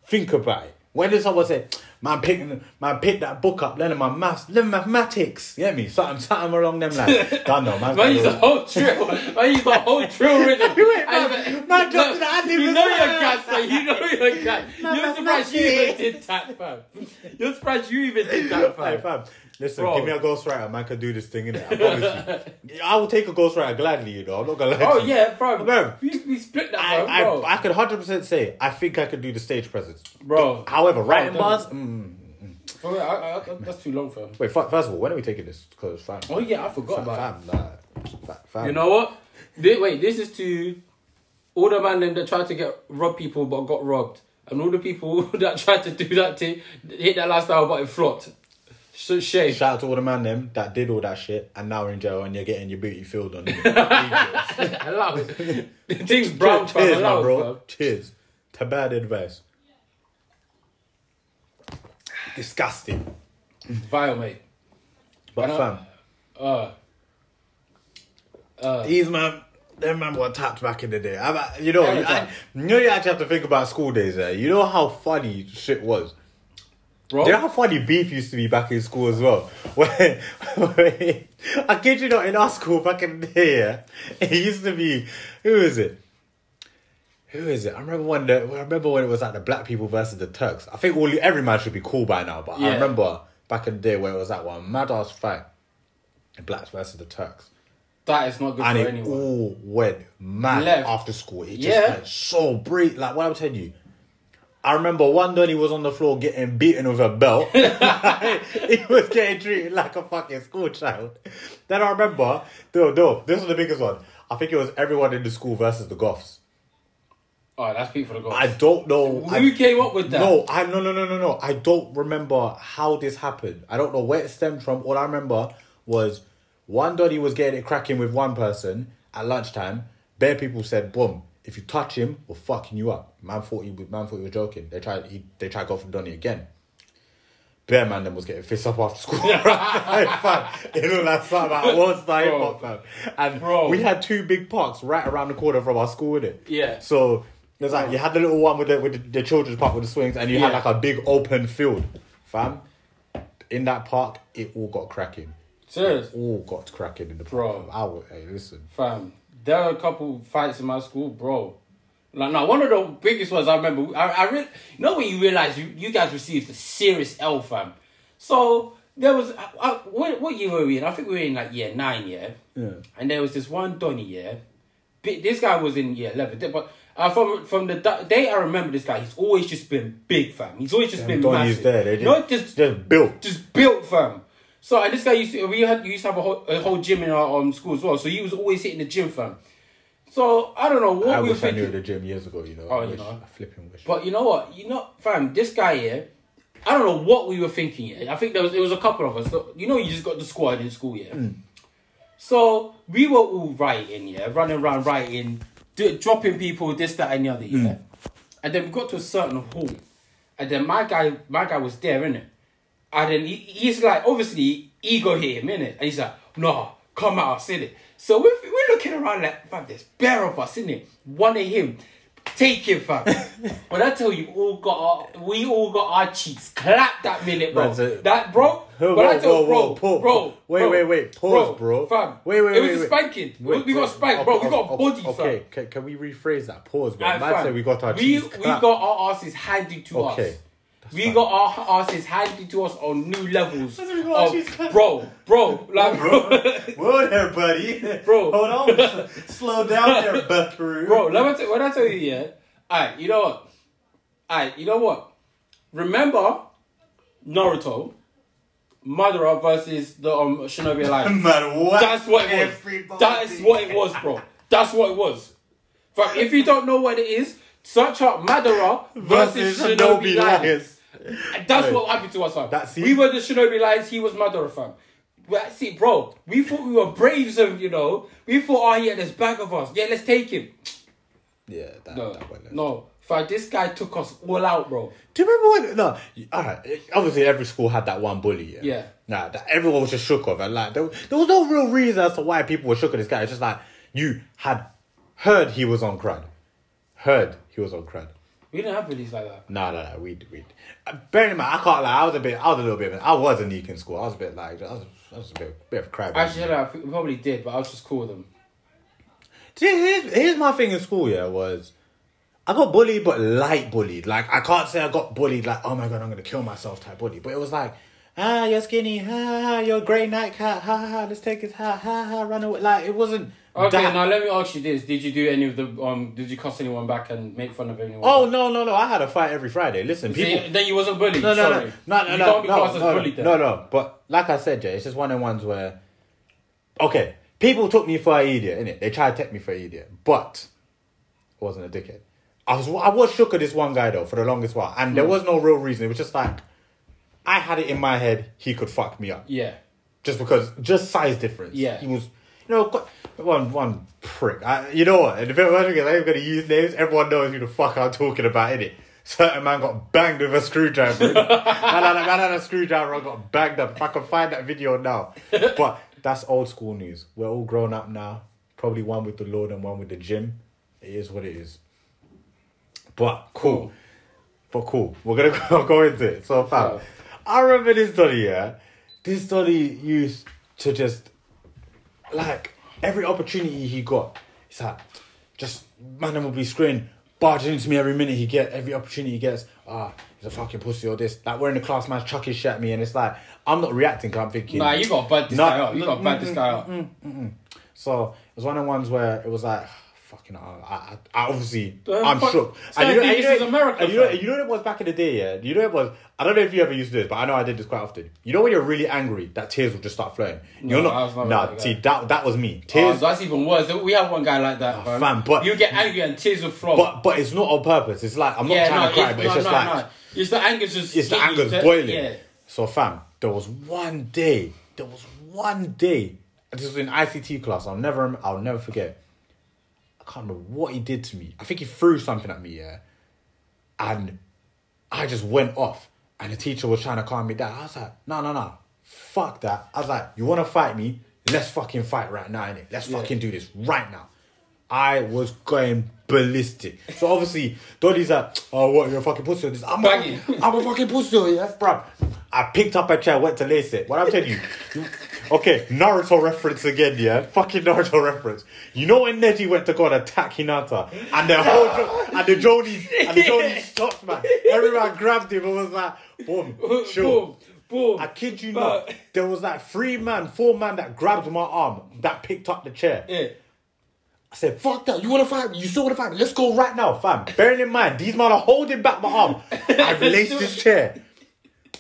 Think about it. When did someone say, "Man, pick, man, pick that book up, learning my maths, learn mathematics"? You get me? Something, something along them lines. Don't know, man. Man, use the whole drill. Man, use the whole drill rhythm. Wait, man, man, no, just to the ad-lib You know well. you're man. You know you're You're surprised you even did that, fam. You're surprised you even did that, Hey, fam. Listen, Bro. give me a ghostwriter, man, can do this thing, innit? I promise you. I will take a ghostwriter gladly, you know. I'm not gonna lie. Oh to you. yeah, bro. Bro. We, we split that, I, bro. bro. I, I could 100% say, I think I could do the stage presence. Bro. However, writing Oh, bars, mm. For me, I, I, that's too long, fam. Wait, f- first of all, when are we taking this? Because, fam, Oh yeah, I forgot fam, about fam, nah, fa- fam. You know what? Thi- wait, this is to all the man them that tried to get rob people but got robbed, and all the people that tried to do that to hit that lifestyle but it flopped. So shame. Shout out to all the man them that did all that shit and now are in jail and you're getting your booty filled on. Idiots. Allow it. Things brown, fam. Cheers, it, bro. fam. Cheers. To bad advice. Disgusting. Vile, mate. But I- fam, Uh, uh, these man, them man were tapped back in the day. I, you know, I, you know, you actually have to think about school days. There, you know how funny shit was. Bro. Do you know how funny beef used to be back in school as well? When, when I kid you not, in our school back in the day, yeah, it used to be who is it? Who is it? I remember when the, I remember when it was like the black people versus the Turks. I think all every man should be cool by now, but I remember back in the day where it was that one mad ass fight, the blacks versus the Turks, that is not good and for it anyone. all went mad Left. after school. It just Yeah. went so brief. Like what I'm telling you. I remember one day he was on the floor getting beaten with a belt. he was getting treated like a fucking school child. Then I remember, no, no, this was the biggest one. I think it was everyone in the school versus the Goths. Oh, that's Pete for the goal. I don't know. Who I, came up with that? no, I no no no no no. I don't remember how this happened. I don't know where it stemmed from. All I remember was one Donny was getting it cracking with one person at lunchtime. Bare people said, "Boom! If you touch him, we're fucking you up." Man thought he was man thought he was joking. They tried he, they tried to go for Donny again. Bear man then was getting fist up after school. fam, it looked like something out of World Star Hip Hop, fam. And Bro. we had two big parks right around the corner from our school, with it. Yeah. So there's like you had the little one with the with the, the children's park with the swings, and you had like a big open field, fam. In that park, it all got cracking. Serious, All got cracking in the Bro. park. I would, hey, listen. fam. There are a couple fights in my school, bro. Like, no, one of the biggest ones I remember. I, I re- you know when you realize you, you guys received a serious L, fam. So there was, I, I, what, what year were we in? I think we were in like year nine, yeah. Yeah. And there was this one Donny, yeah. This guy was in year eleven, but uh, from from the day I remember this guy, he's always just been big, fam. He's always just been Donny's massive. there. They just, Not just just built. just built fam. So and this guy used to we had used to have a whole, a whole gym in our um, school as well. So he was always hitting the gym fam. So I don't know what I we were wish I knew the gym years ago. You know. Oh, I you know. I flipping wish. But you know what? You know, fam, this guy here, I don't know what we were thinking. Yeah, I think there was it was a couple of us. So, you know, you just got the squad in school, yeah. Mm. So we were all writing, yeah, running around writing, do, dropping people this, that, and the other, yeah. Mm. And then we got to a certain hall, and then my guy, my guy was there, innit? And then he, he's like, obviously, ego hit him, innit? And he's like, no, come us, innit? So we're, we're looking around like, fam, there's bare of us, innit? One of him, take him, fam. when I tell you, all got our, we all got our cheeks clapped that minute, bro. That's it. That, bro, Whoa, I whoa, tell, whoa, bro, whoa, pause, bro. Wait, bro, wait, wait. Pause, bro. Fam, Wait, wait, it wait, was a wait. spanking. Wait, we got wait. spanked, bro. We Okay, got body, fam. Okay, can, can we rephrase that? Pause, bro. Alright, Man said we got our we, cheeks we got our asses handed to Okay, us. that's We fine. got our asses handed to us on new levels. That's what we got our of- bro, bro, like, bro, Whoa there, buddy. Bro. Hold on. Slow down there, buckaroo. bro. Let me tell, when I tell you, yeah. Alright, you know what? Alright, you know what? Remember Naruto, Madara versus the um Shinobi Alliance. What? That's what it was. That's what it was, bro. That's what it was. But if you don't know what it is, search up Madara versus, Versus Shinobi, Shinobi Alliance. That's Hey. what happened to us, fam. That's it. we were the Shinobi Alliance, he was Madara, fam. Well, it, bro. We thought we were braves, and you know, we thought, oh yeah, there's back of us. Yeah, let's take him. Yeah, that, No, that went no, fam. This guy took us all out, bro. Do you remember when? No, all right. Obviously, every school had that one bully. Yeah. Yeah. Nah, that everyone was just shook of, and like there, there was no real reason as to why people were shook of this guy. It's just like you had heard he was on crud, heard he was on crud. We didn't have bullies like that. No, no, no. We we. Uh, bearing in mind, I can't lie. I was a bit. I was a little bit. Of, I was a neek in school. I was a bit like. I was, I was a bit, bit of a crab. Actually, I think we probably did, but I was just cool with them. See, here's, here's my thing in school, yeah, was I got bullied, but light bullied. Like, I can't say I got bullied, like, oh my god, I'm gonna kill myself type bully. But it was like, ah, you're skinny, ha ha, ha, you're a grey night cat, ha ha, ha, let's take his ha ha ha, run away. Like, it wasn't. Okay, that- now let me ask you this: Did you do any of the um? Did you cuss anyone back and make fun of anyone? Oh, no, no, no, I had a fight every Friday. Listen, people. then you wasn't bullied. No, no, Sorry. no, no, no, you no, can't be no, classed as no, bullied then. no, no. But like I said, Jay, it's just one of ones where, okay, people took me for an idiot, innit? They tried to take me for an idiot, but I wasn't a dickhead. I was, I was shook at this one guy though for the longest while, and Hmm. there was no real reason. It was just like, I had it in my head he could fuck me up Yeah. just because, just size difference. Yeah. he was, you know, quite- one one prick. I, you know what? And the bit thing is, I ain't gonna use names. Everyone knows who the fuck I'm talking about, innit? Certain man got banged with a screwdriver. man, had a, man had a screwdriver and got banged up. If I can find that video now, but that's old school news. We're all grown up now. Probably one with the Lord and one with the gym. It is what it is. But cool. But cool. We're gonna go, go into it. So fam, Yeah. I remember this Donny, yeah. This Donny used to just like every opportunity he got, it's like just man will be screen barging into me every minute he get every opportunity he gets. Ah, he's a fucking pussy or this. Like we're in the class, man, chuck his shit at me, and it's like I'm not reacting. I'm thinking, Nah, you got to bad this Nah, guy up. You got to bad this guy up. So it was one of the ones where it was like, fucking, I, I, I obviously, Uh, I'm shook. this guy thinks this is America, and you know, you know what it was back in the day, yeah? You know what it was, I don't know if you ever used to do this, but I know I did this quite often. You know when you're really angry, that tears will just start flowing. You're No, was not, not nah, like see, that. that, was me. Oh, Tears, that's even worse. We have one guy like that, fam. fam, but- you get angry and tears will flow. but, but it's not on purpose. It's like, I'm not yeah, trying no, to cry, it's, but no, it's just like. It's the anger's just. it's the anger's to- boiling. Yeah. So fam, there was one day, there was one day, this was in ICT class. I'll never, I'll never forget. I can't remember what he did to me. I think he threw something at me, yeah, and I just went off. And the teacher was trying to calm me down. I was like, no, no, no, fuck that. I was like, you want to fight me? Let's fucking fight right now, innit? Let's Yeah. fucking do this right now. I was going ballistic. So obviously, Donny's like, oh, what, you're a fucking pussy this? I'm a, I'm a fucking pussy, yeah, bruv. I picked up a chair, went to lace it. What I'm telling you- okay, Naruto reference again, yeah? Fucking Naruto reference. You know when Neji went to go and attack Hinata, and the whole, jo- and the Jonin, and the Jonin stopped, man. Everyone grabbed him and was like, boom, sure. Boom, boom. I kid you But- not. Uh, there was like three man, four man that grabbed my arm that picked up the chair. Yeah. I said, fuck that. You want to fight me? You still want to fight me? Let's go right now, fam. Bearing in mind, these men are holding back my arm. I've laced this chair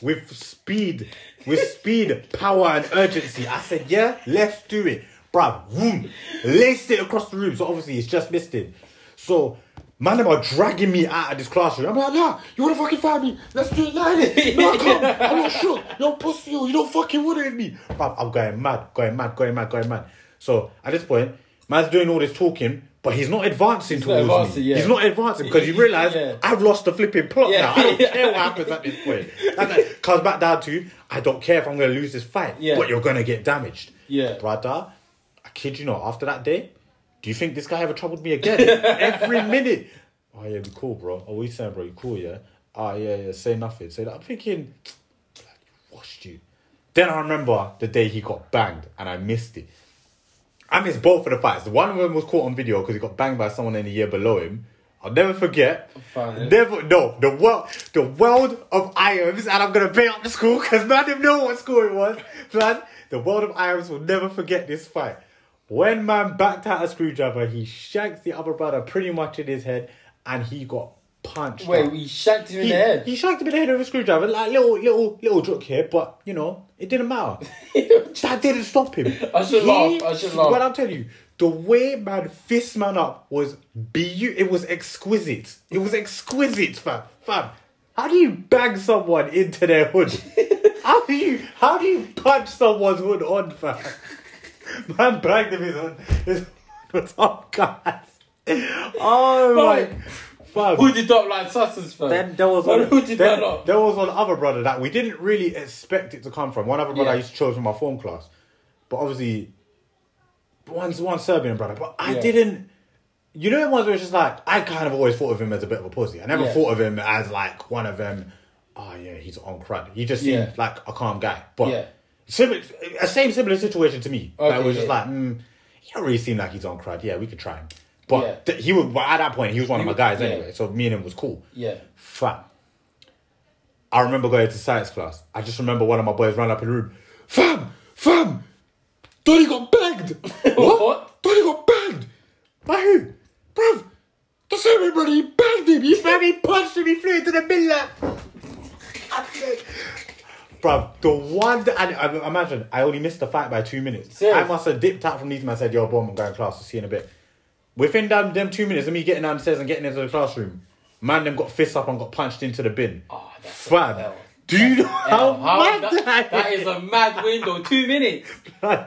with speed, with speed, power, and urgency. I said, yeah, let's do it. Bruv, boom. Laced it across the room. So obviously, it's just missed it. So, man, they are dragging me out of this classroom. I'm like, nah, you want to fucking fight me? Let's do it now, innit? Come. I'm not sure. You're pussy. You don't fucking want it with me. Bruv, I'm going mad, going mad, going mad, going mad. So, at this point, man's doing all this talking, but he's not advancing not towards advancing, me. yeah. He's not advancing because you realise yeah. I've lost the flipping plot Yeah. now. I don't care what happens at this point. That comes back down to I don't care if I'm going to lose this fight, but you're going to get damaged. Yeah. Brother, I kid you not, after that day, do you think this guy ever troubled me again? Every minute. Oh, yeah, be cool, bro. Oh, what you saying, bro? You cool, yeah? Ah, yeah, yeah, say nothing. Say that. I'm thinking, blood, washed you. Then I remember the day he got banged and I missed it. I missed both of the fights. The one of them was caught on video because he got banged by someone in the year below him. I'll never forget. Fine. Never, no, the world, the world of Iams, and I'm gonna bring up the school because none of them know what school it was. Man, the world of Iams will never forget this fight. When man backed out a screwdriver, he shanks the other brother pretty much in his head, and he got punched. Wait, up. we shanked him in he, the head. he shanked him in the head with a screwdriver, like little, little, little joke here, but you know, it didn't matter. that didn't stop him. I should laugh, I should laugh. But I'm telling you, the way man fist man up was beautiful. it was exquisite. It was exquisite, fam. Fam, how do you bang someone into their hood? how do you how do you punch someone's hood on, fam? Man banged him his hood. His hood was up, guys. Oh my, fam. Who did not like Sussens, fam? Then there was one, who did then, not? there was one other brother that we didn't really expect it to come from. One other brother I used to chose from my form class, but obviously, one's one Serbian brother. But I Yeah. didn't. You know, the ones where it's just like I kind of always thought of him as a bit of a pussy. I never Yeah. thought of him as like one of them. Oh yeah, he's on crud. He just seemed Yeah. like a calm guy. But Yeah. similar, a same similar situation to me. Okay, that was just yeah. like, mm, he don't really seem like he's on crud. Yeah, we could try him. But Yeah. th- he was at that point he was one of He my was- guys yeah. anyway. So me and him was cool. Yeah. Fam. I remember going to science class. I just remember one of my boys ran up in the room. Fam! Fam! Donny got banged! what? What? Donny got banged! By who? Bruv! That's everybody! He banged him! He banged he punched him! He flew into the middle Bruv, the one that I, I um, imagine I only missed the fight by two minutes. Serious? I must have dipped out from these men and said, Yo, boom, I'm going to class. I'll see you in a bit. Within them, them two minutes of me getting downstairs and getting into the classroom, man, them got fists up and got punched into the bin. Oh, that's Fam, do you know how, How- mad that, that, that is a mad window. Two minutes.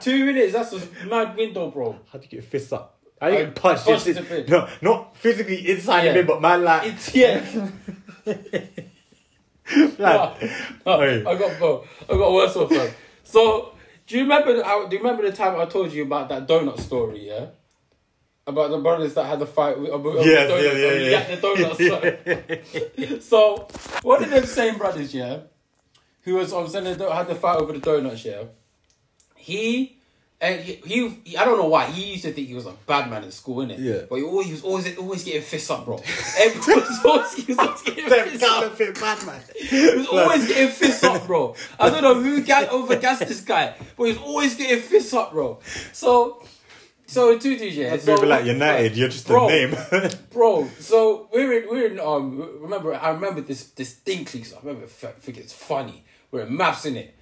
Two minutes. That's a mad window, bro. How do you get fists up? How do you get punched punched the bin. No, not physically inside Yeah. the bin, but man, like, It's yeah. lad, No, Hey. I got bro. I got worse fam. So, do you remember? Do you remember the time I told you about that donut story? Yeah. About the brothers that had the fight with, Yes, donuts. yeah, yeah, yeah. the donuts. so one of them same brothers, yeah, who was on saying they had the fight over the donuts, yeah. He and he, he, he- I don't know why he used to think he was a bad man at school, innit? Yeah. But he always, he was always always getting fists up, bro. Everyone was always, he was always getting fists up. counterfeit Batman. He was always getting fists up, bro. I don't know who got overgassed this guy, but he's always getting fists up, bro. So, so two DJs. yeah. That's so, maybe like United. You're just bro, a name. bro. So we're in, we're in. Um, remember, I remember this distinctly. So I remember. I think it's funny. We're in maths in it,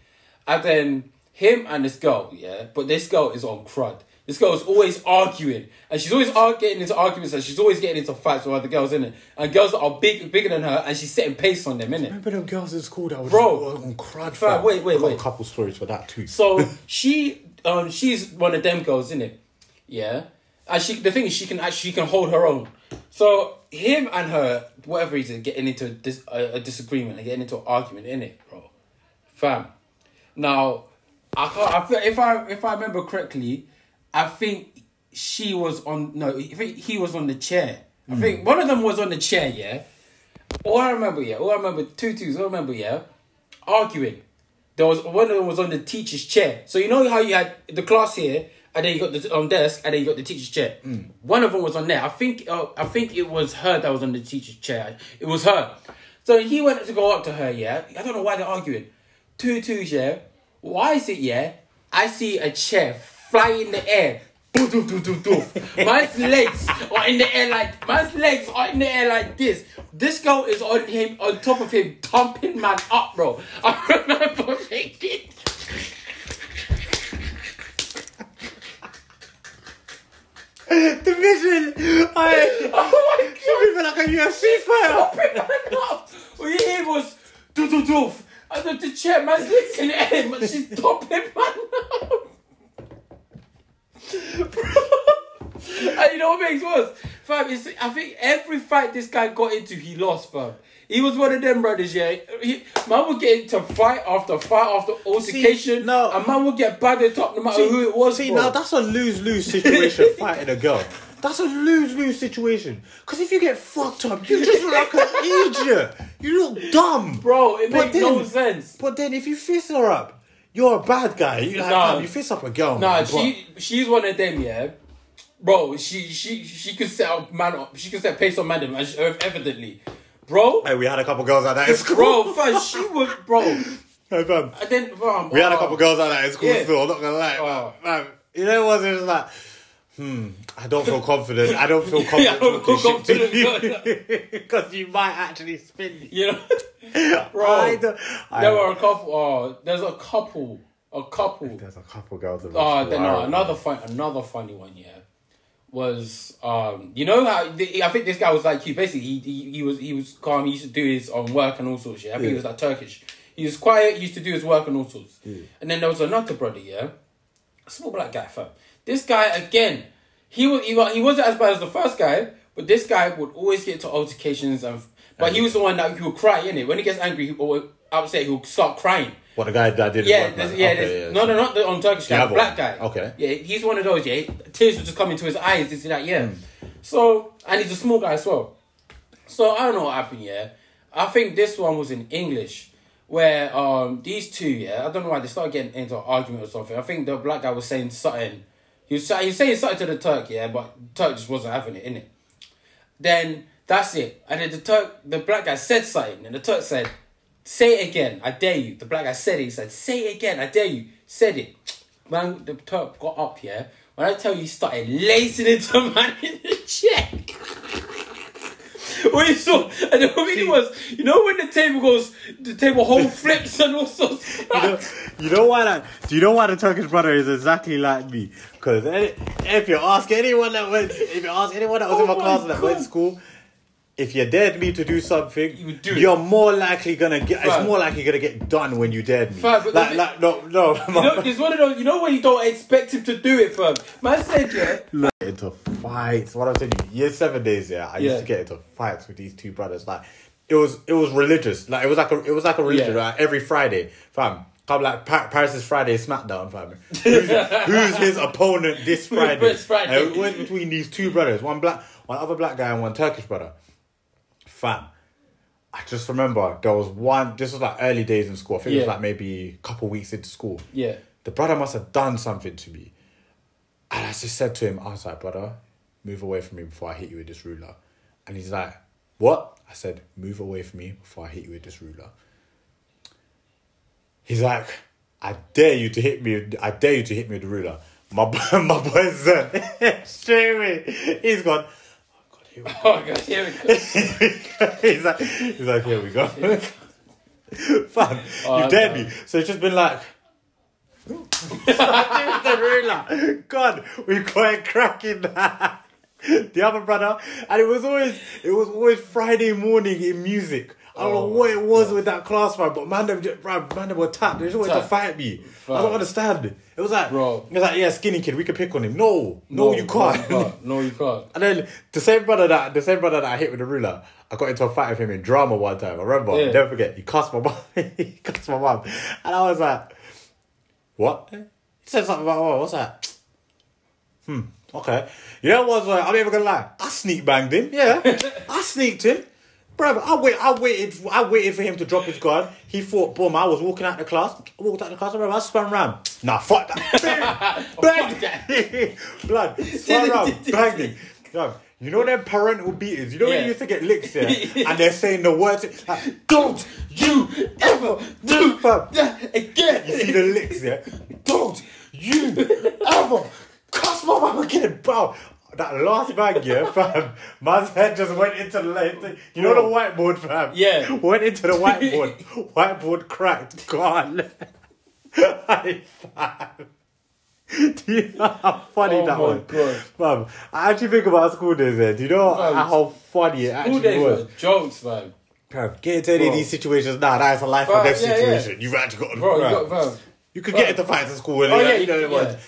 and then him and this girl, yeah. But this girl is on crud. This girl is always arguing, and she's always ar- getting into arguments, and she's always getting into fights with other girls in it, and girls that are big, bigger than her, and she's setting pace on them in it. Remember them girls in school that were Bro. just on crud? Fam, fam? wait, wait, I got wait. A couple stories for that too. So she, um, she's one of them girls, isn't it? Yeah. And she, the thing is, she can actually she can hold her own. So him and her, whatever reason, getting into a, dis, a, a disagreement and getting into an argument, in it, bro. Fam. Now, I can't. I feel, if I if I remember correctly, I think she was on. No, I think he was on the chair. I think hmm. one of them was on the chair. Yeah. All I remember, yeah. All I remember, two twos. All I remember, yeah. Arguing. There was one of them was on the teacher's chair. So you know how you had the class here, and then you got the on desk, and then you got the teacher's chair. One of them was on there. I think. Uh, I think it was her that was on the teacher's chair. It was her. So he went to go up to her. Yeah. I don't know why they're arguing. Two twos. Yeah. Why is it? Yeah. I see a chair fly in the air. Doof, doof, doof, doof, doof. Man's legs are in the air like man's legs are in the air like this. This girl is on him on top of him, thumping man up, bro. I remember thinking, Division. I. oh my god, You feel like a UFC fighter. up. All you hear was doof doof doof. And then the chair, man's legs in the air, but she's thumping man up. And you know what makes worse? Fam, I think every fight this guy got into, he lost, fam. He was one of them brothers, yeah. He, man would get into fight after fight after altercation. no. And man would get battered up no matter who it was. See, now that's a lose lose situation fighting a girl. That's a lose lose situation. Because if you get fucked up, you just look like an idiot. You look dumb. Bro, it But makes no then- sense. But then if you fist her up, you're a bad guy. You like, Nah. you fist up a girl. Nah, man, she she's one of them, yeah. Bro, she she she could set up man up. She could set pace on man, evidently, bro. Hey, we had a couple girls like that in school. Bro, fam, she was bro. Hey, fam. And then, fam, We had a oh, couple girls like that in school Yeah. still, I'm not gonna lie. Oh. Man, man, you know what? It was like, hmm, I don't feel confident. I don't feel confident Yeah, I don't feel talking shit to confident. Because you might actually spin me. You know, bro. I don't, I, there were a couple. Oh, there's a couple. A couple. There's a couple girls in Oh, then no, remember. another fun, another funny one. Yeah, was um, you know how the, I think this guy was like you. Basically, he, he he was he was calm. He used to do his um, work and all sorts. Yeah, I think he was like Turkish. He was quiet. He used to do his work and all sorts. And then there was another brother. Yeah, a small black guy. Fam. This guy again. He was he, wa- he wasn't as bad as the first guy, but this guy would always get into altercations and. But he was the one that he would cry in it when he gets angry or upset. He would start crying. What, the guy that did Yeah, yeah, Okay, there's, no, no, not the on Turkish guy, black one. guy. Okay. Yeah, he's one of those. Yeah, tears would just come into his eyes. He's like, yeah. Hmm. So, and he's a small guy as well. So I don't know what happened. Yeah, I think this one was in English, where um these two. Yeah, I don't know why they started getting into an argument or something. I think the black guy was saying something. He was, he was saying something to the Turk. Yeah, but Turk just wasn't having it in it. Then that's it. And then the Turk, the black guy said something, and the Turk said, "Say it again, I dare you." The black guy said it. He said, "Say it again, I dare you." Said it. Man, the Turk got up. Yeah. When I tell you, he started lacing into a man in the check. What you saw, and the thing was, you know, when the table goes, the table whole flips and all sorts. Of You know, you know why that? Do you know why the Turkish brother is exactly like me? Because if you ask anyone that went, if you ask anyone that was in Oh my my class that went to school, if you dared me to do something, you do. you're more likely gonna get. Fam. It's more likely gonna get done when you dared me. But like, like, no, no. you know, it's one of those. You know when you don't expect him to do it, fam. Man said, yeah. Like, into fights. What I'm telling you, year seven days, yeah, I Yeah. used to get into fights with these two brothers. Like it was, it was religious. Like it was like a, it was like a religion. Yeah. Like every Friday, fam, Come like pa- Paris' Friday SmackDown, fam. Who's, who's his opponent this Friday? Friday. And it went between these two brothers, one black, one other black guy, and one Turkish brother. Fam, I just remember there was one. This was like early days in school. I think it was Yeah. like maybe a couple weeks into school. Yeah. The brother must have done something to me. And I just said to him, I was like, brother, move away from me before I hit you with this ruler. And he's like, what? I said, move away from me before I hit you with this ruler. He's like, I dare you to hit me. I dare you to hit me with the ruler. My boy, my boy said, straight away, he's gone. Oh God, here we Oh god, here we go. he's like, he's like, here we go. Fam, Oh, you dared me. So it's just been like, the ruler. God, we got it cracking. the other brother, and it was always, it was always Friday morning in music. I don't know Oh, what it was with that class, man, but man, them, just- man, them were tapped. They just wanted to fight me. I don't understand. It was like, Bro. it was like, yeah, skinny kid, we can pick on him. No, no, you can't. No, you can't. No, you can't. And then the same brother that the same brother that I hit with the ruler, I got into a fight with him in drama one time. I remember, Yeah. never forget. He cussed my mom. he cussed my mom, and I was like, "What?" He said something about, "Oh, what's that?" Hmm. Okay. You know what? Was like, I'm not even gonna lie. I sneak banged him. Yeah, I sneaked him. Bro, I wait. I waited. I waited for him to drop his guard. He thought, boom. I was walking out the class. I walked out the class. I remember I spun round. Nah, fuck that. Bang, bang. Blood. Spun round. Him. You know them parental beatings. You know when you used to get licks there, and they're saying the words like, "Don't you ever do that again. You see the licks there. Don't you ever cuss my mum again, bro. That last bag, yeah, fam. Man's head just went into the like, you know the whiteboard, fam. Yeah. went into the whiteboard. whiteboard cracked. Gone. I fam. Do you know how funny Oh that my was? God. Fam, I actually think about school days there. Do you know Fam, how funny it actually days was? were jokes, man. Bro, get into any of these situations now. That's a life or death yeah, yeah. situation. You've actually got to Bro, you got. You could Bro. get into fights at school Oh, yeah, yeah, you know yeah. what it was.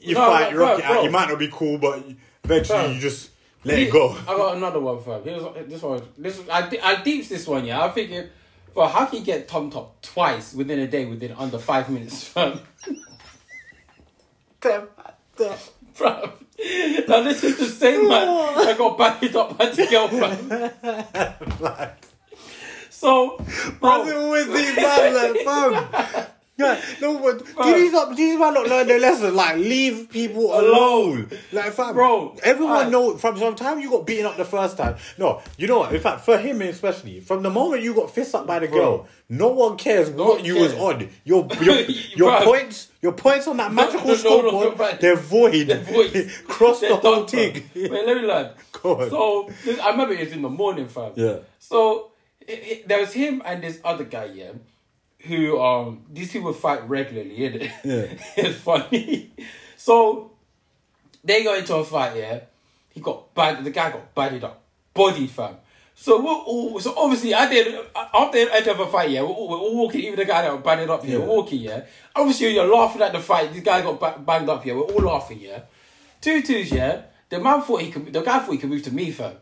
You fight, you rock bro, it out. You might not be cool, but eventually Bro. you just let it go. I got another one, fam. Here's this one. This I de- I deeps this one. Yeah, I figured, bro, how can you get tom top twice within a day within under five minutes, fam? Bro, now this is the same man that got backed up by the girl, fam. So, bro, Why always these man like, fam? Yeah, no, but these not these man not learn their lesson? Like, leave people alone. Like, fam, Bro, everyone alright. know from some time you got beaten up the first time. No, you know what? In fact, for him especially, from the moment you got fist up by the Bro. girl, no one cares what one you cares. was on. Your your your points, your points on that magical no, no, scoreboard, no, they're void. They're void. Cross They're the whole done, thing. Wait, let me learn. So I remember it was in the morning, fam. Yeah. So it, it, there was him and this other guy, yeah, who um these people fight regularly. Innit? Yeah. it's funny. So they go into a fight, yeah. He got bad. The guy got bodied up, bodied, fam. So we're all, so obviously I did after the end of a fight, yeah. We're all, we're all walking. Even the guy that got banded up here, Yeah. we're walking, yeah. Obviously you're laughing at the fight. This guy got ba- banged up here. We're all laughing, yeah. Two twos, yeah. The man thought he could. The guy thought he could move to me, fam.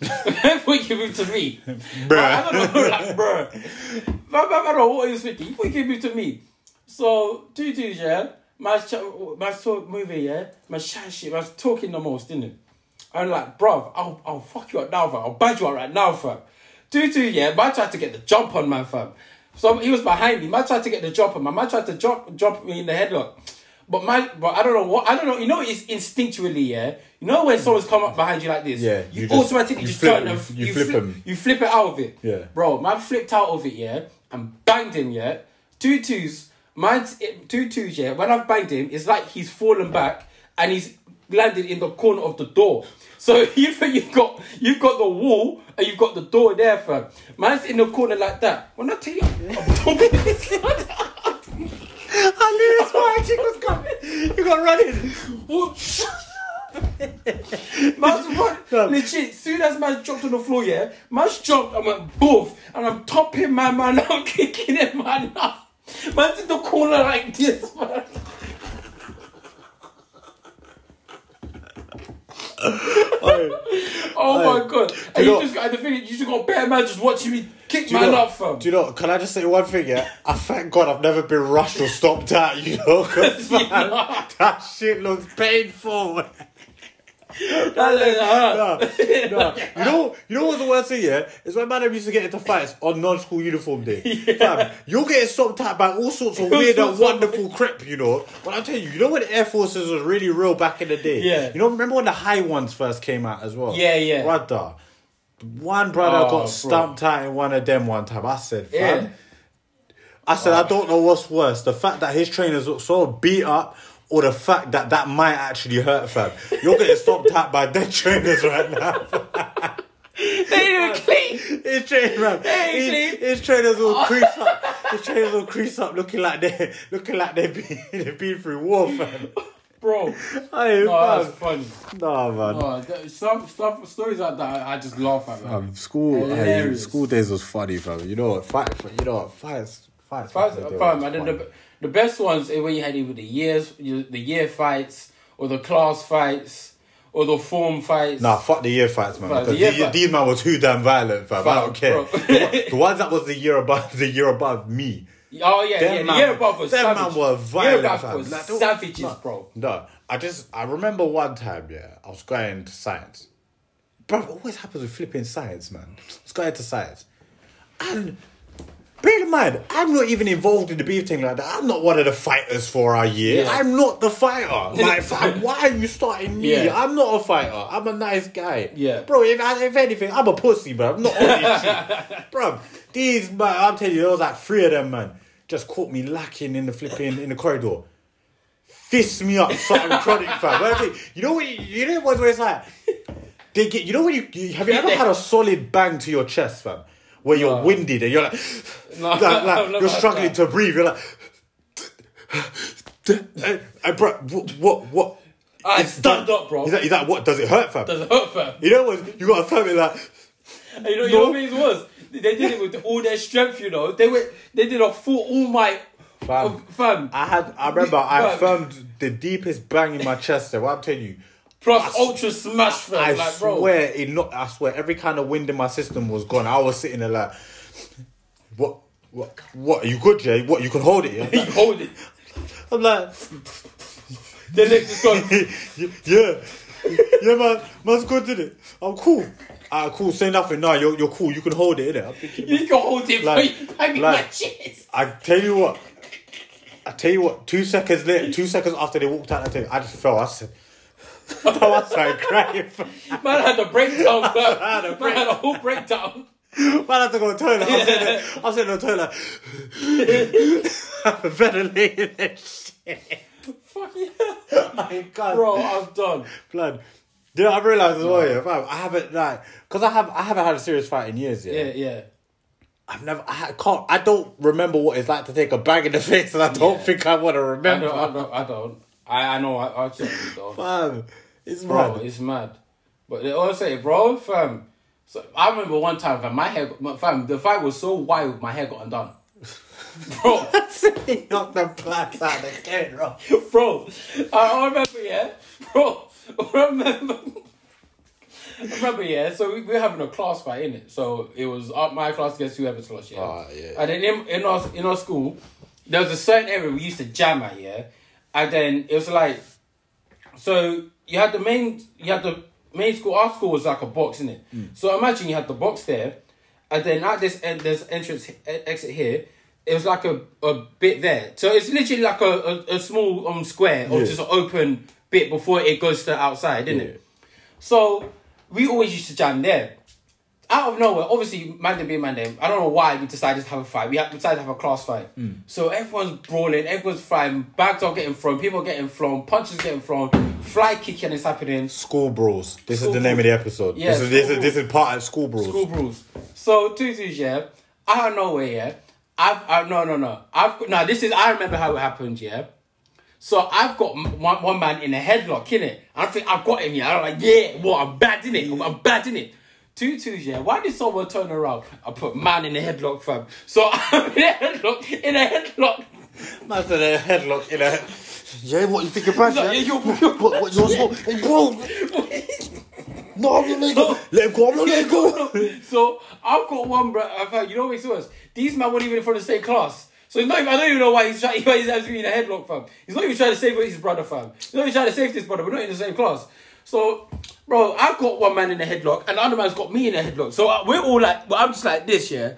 Man thought he could to me. Bruh. I, I don't know, like, bruh. I, I, I don't know what was thinking. He thought he to me. So two twos, yeah. My, ch- man's talk moving, yeah. My chat shit. was talking the most, didn't it? I'm like, bruv, I'll, I'll fuck you up now, fam. I'll badge you up right now, fam. Two two, yeah. Man tried to get the jump on my fam. So he was behind me. Man tried to get the jump on man. Man tried to jump jump me in the headlock. But my, but I don't know what I don't know. You know, it's instinctually, yeah. You know when someone's come up behind you like this, Yeah, You, you just- automatically you just flip- turn and you- you flip flip, him. you flip it out of it. Yeah. Bro, man flipped out of it, yeah, and banged him, yeah. Two twos, mine's two twos, yeah. When I've banged him, it's like he's fallen back and he's landed in the corner of the door. So you've you've got you've got the wall and you've got the door there, fam. Mine's in the corner like that. When I tell you, I'm talking this I knew this fighting was coming. You got running. Man's run, legit, soon as man dropped on the floor, yeah, man's jumped, I went boof, and I'm topping my man I'm kicking him man. Man's in the corner like this, man. Oh my god! And you you know- just got the thing. You just got bare man just watching me kick man know, up, fam. Do you know? Can I just say one thing? Yeah, I thank God I've never been rushed or stopped at. You know, that shit looks painful. No, no. You know, you know what's the worst thing? Yeah, is when man used to get into fights on non-school uniform day. Fam, you're getting stopped out by all sorts of weird and wonderful crap. You know, but I'm telling you, you know when the Air Forces was really real back in the day. Yeah. You know, remember when the high ones first came out as well? Yeah, yeah. Brother, one brother Oh, got stamped out in one of them one time. I said, Yeah. fam. I said, I don't know what's worse: the fact that his trainers look so beat up, or the fact that that might actually hurt, fam. You're getting stopped out by dead trainers right now. They didn't clean. his trainers, fam. Hey, His, his trainers will crease up. His trainers will crease up, looking like they, looking like they've been, they've been through war, fam. Bro, Hey, no, fam. that's funny. Nah, man. Oh, that, some stuff, stories like that, I just laugh at. Man. Um, school, hey, school days was funny, fam. You know what? Fight, you know what? Fights, fights. Fights, back in the day fam, was and then fun. The, the best ones eh, are when you had either the years, the year fights, or the class fights, or the form fights. Nah, fuck the year fights, man. Because the year these, fight- these man were too damn violent, fam. I don't care. the, one- the ones that was the year above, the year above me. Oh yeah, Them yeah. The year above was them savage. man were year violent, above fam. was Like, savages, no. bro. No, I just I remember one time, yeah, I was going to science. Bro, always happens with flipping science, man. I was going to science. And bear in mind, I'm not even involved in the beef thing like that. I'm not one of the fighters for our year. Yeah. I'm not the fighter. Like, fam, why are you starting me? Yeah. I'm not a fighter. I'm a nice guy. Yeah. Bro, if, if anything, I'm a pussy, bro. I'm not on this shit. Bro, these, man, I'm telling you, there was like three of them, man. Just caught me lacking in the flipping, in the corridor fist me up, something chronic, fam. When I tell you, know what? You, you know what's where it's like. They get. You know when you, you have you ever had a solid bang to your chest, fam? Where you're No. winded and you're like, No, like, like, you're struggling that. to breathe. You're like, and, bro, what, what, what? I is stand that- up, bro. Is that, is that what? Does it hurt, fam? Does it hurt, fam? You know what? You got to fam it like. And you know, you know what it was? They did it with all their strength, you know. They went, they did a full all my. Fam. fam. I had. I remember. I Fam. firmed the deepest bang in my chest. There. What I'm telling you. Plus ultra smash, fam. I like, bro. swear, it not. I swear, every kind of wind in my system was gone. I was sitting there like, what, what, what? Are you good, Jay? What? You can hold it? yeah? You hold it. I'm like, Then they just go. yeah, yeah, man, man's good, did it? I'm cool. Ah, cool. Say nothing. No, you're you're cool. You can hold it, innit? I'm thinking, You can hold it, Like- I mean, my like- chest. I tell you what. I tell you what. Two seconds later, two seconds after they walked out, I tell you, I just fell. I said, I started crying. Man had a breakdown, fam. had a Man break- had a whole breakdown. Man had to go to the toilet. I was sitting there, I was sitting in the toilet. Ventilating and shit. Fuck yeah. My God. Bro, I'm done. Blood. Do you know, I've realised as well, yeah, fam, I haven't, like, because I, have, I haven't had a serious fight in years, yeah. Yeah, yeah. I've never, I can't, I don't remember what it's like to take a bang in the face, and I don't Yeah. think I want to I remember. don't, I don't, I don't. I, I know, I, I certainly don't. Fam, it's Bro, mad. it's mad. But they always say, bro, fam. So I remember one time, fam, my hair, my, fam, the fight was so wild, my hair got undone. Bro, Sitting up the blacks out the kid, bro. bro, I, remember, yeah, bro, I remember. I remember, yeah. So we, we were having a class fight in it. So it was up my class against whoever's class, yeah. Ah, yeah. And then in, in our in our school, there was a certain area we used to jam at, yeah. And then it was like, so you had the main, you had the main school. Our school was like a box, in it. So imagine you had the box there, and then at this end, there's entrance exit here. It was like a, a bit there. So it's literally like a, a, a small um square or Yeah. just an open bit before it goes to outside, isn't Yeah. it? So we always used to jam there. Out of nowhere, obviously, Mandem being Mandem, I don't know why we decided to have a fight. We decided to have a class fight. Hmm. So everyone's brawling, everyone's fighting, bags are getting thrown, people are getting thrown, punches getting thrown, fly kicking is happening. School Bros. This School is the name of the episode. Yeah, this is this is this is part of School Bros. School rules. So tutus, yeah. Out of nowhere, yeah. I've I, no no no. I've now this is I remember how it happened, yeah. So I've got one, one man in a headlock, innit? I think I've got him, yeah. I'm like, yeah, what? I'm bad in it. I'm bad in it. Two twos, yeah. Why did someone turn around? I put man in a headlock, fam. So I'm in a headlock, in a headlock. Man said a headlock in a. Yeah, what you think about No, yeah? you- you- what, what, what, you're small. Hey, bro. No, I'm not letting go. Let him go. I'm not letting go. so I've got one, bro. I've had, you know what makes it worse? These men weren't even from the same class. So he's not even, I don't even know why he's trying. Why he's actually in a headlock, fam. He's not even trying to save his brother, fam. He's not even trying to save this brother. We're not in the same class. So, bro, I've got one man in a headlock, and the other man's got me in a headlock. So uh, we're all like, well, I'm just like this, yeah.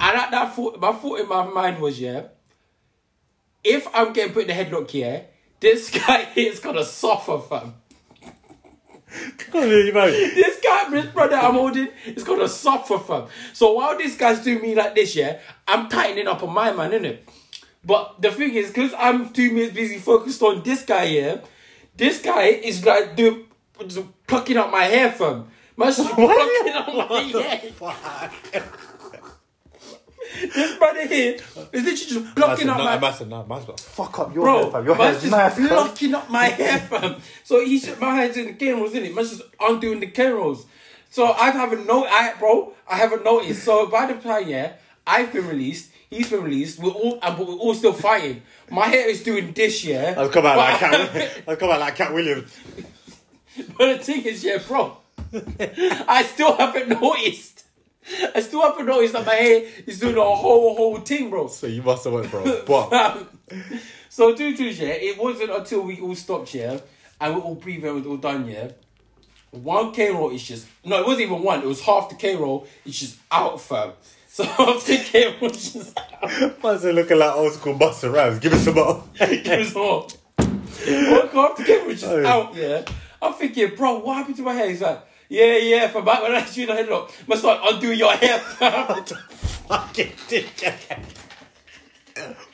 And at that thought, my thought in my mind was, yeah, if I'm getting put in a headlock here, this guy here is gonna suffer, fam. this guy, this brother I'm holding, is gonna suffer, fam. So while this guy's doing me like this, yeah, I'm tightening up on my man, innit? But the thing is, because I'm too busy focused on this guy here, this guy is like doing plucking out my hair, fam. Man's just plucking out my hair. this brother here is literally just blocking up my. Massive, no, man's got fuck up your Bro, hair, fam. Your man's hair's just nice, blocking up my hair, fam. So he's just, my hair's in the cane rows, it? Man's just undoing the cane rows. So I haven't no, I bro, I haven't noticed. So by the time yeah, I've been released, he's been released. We're all, but we're all still fighting. My hair is doing this, yeah. I'll come out like Cat. I'll oh, come out like Katt Williams. But the thing is, yeah, bro, I still haven't noticed. I still haven't noticed that my hair is doing a whole whole thing, bro. So you must have went, bro. But so do do yeah, it wasn't until we all stopped yeah, and we all breathed and we all done yeah. One K roll is just no, it wasn't even one. It was half the K roll. It's just out, fam. So half the K roll is just out. man's looking like old school Busta Rhymes. Give us some more. It was more. One half the K roll is just Oh. out. Yeah, I'm thinking, bro, what happened to my hair? He's like, yeah, yeah. For back when I shoot the headlock, must start undoing your hair, fam. Fucking dickhead.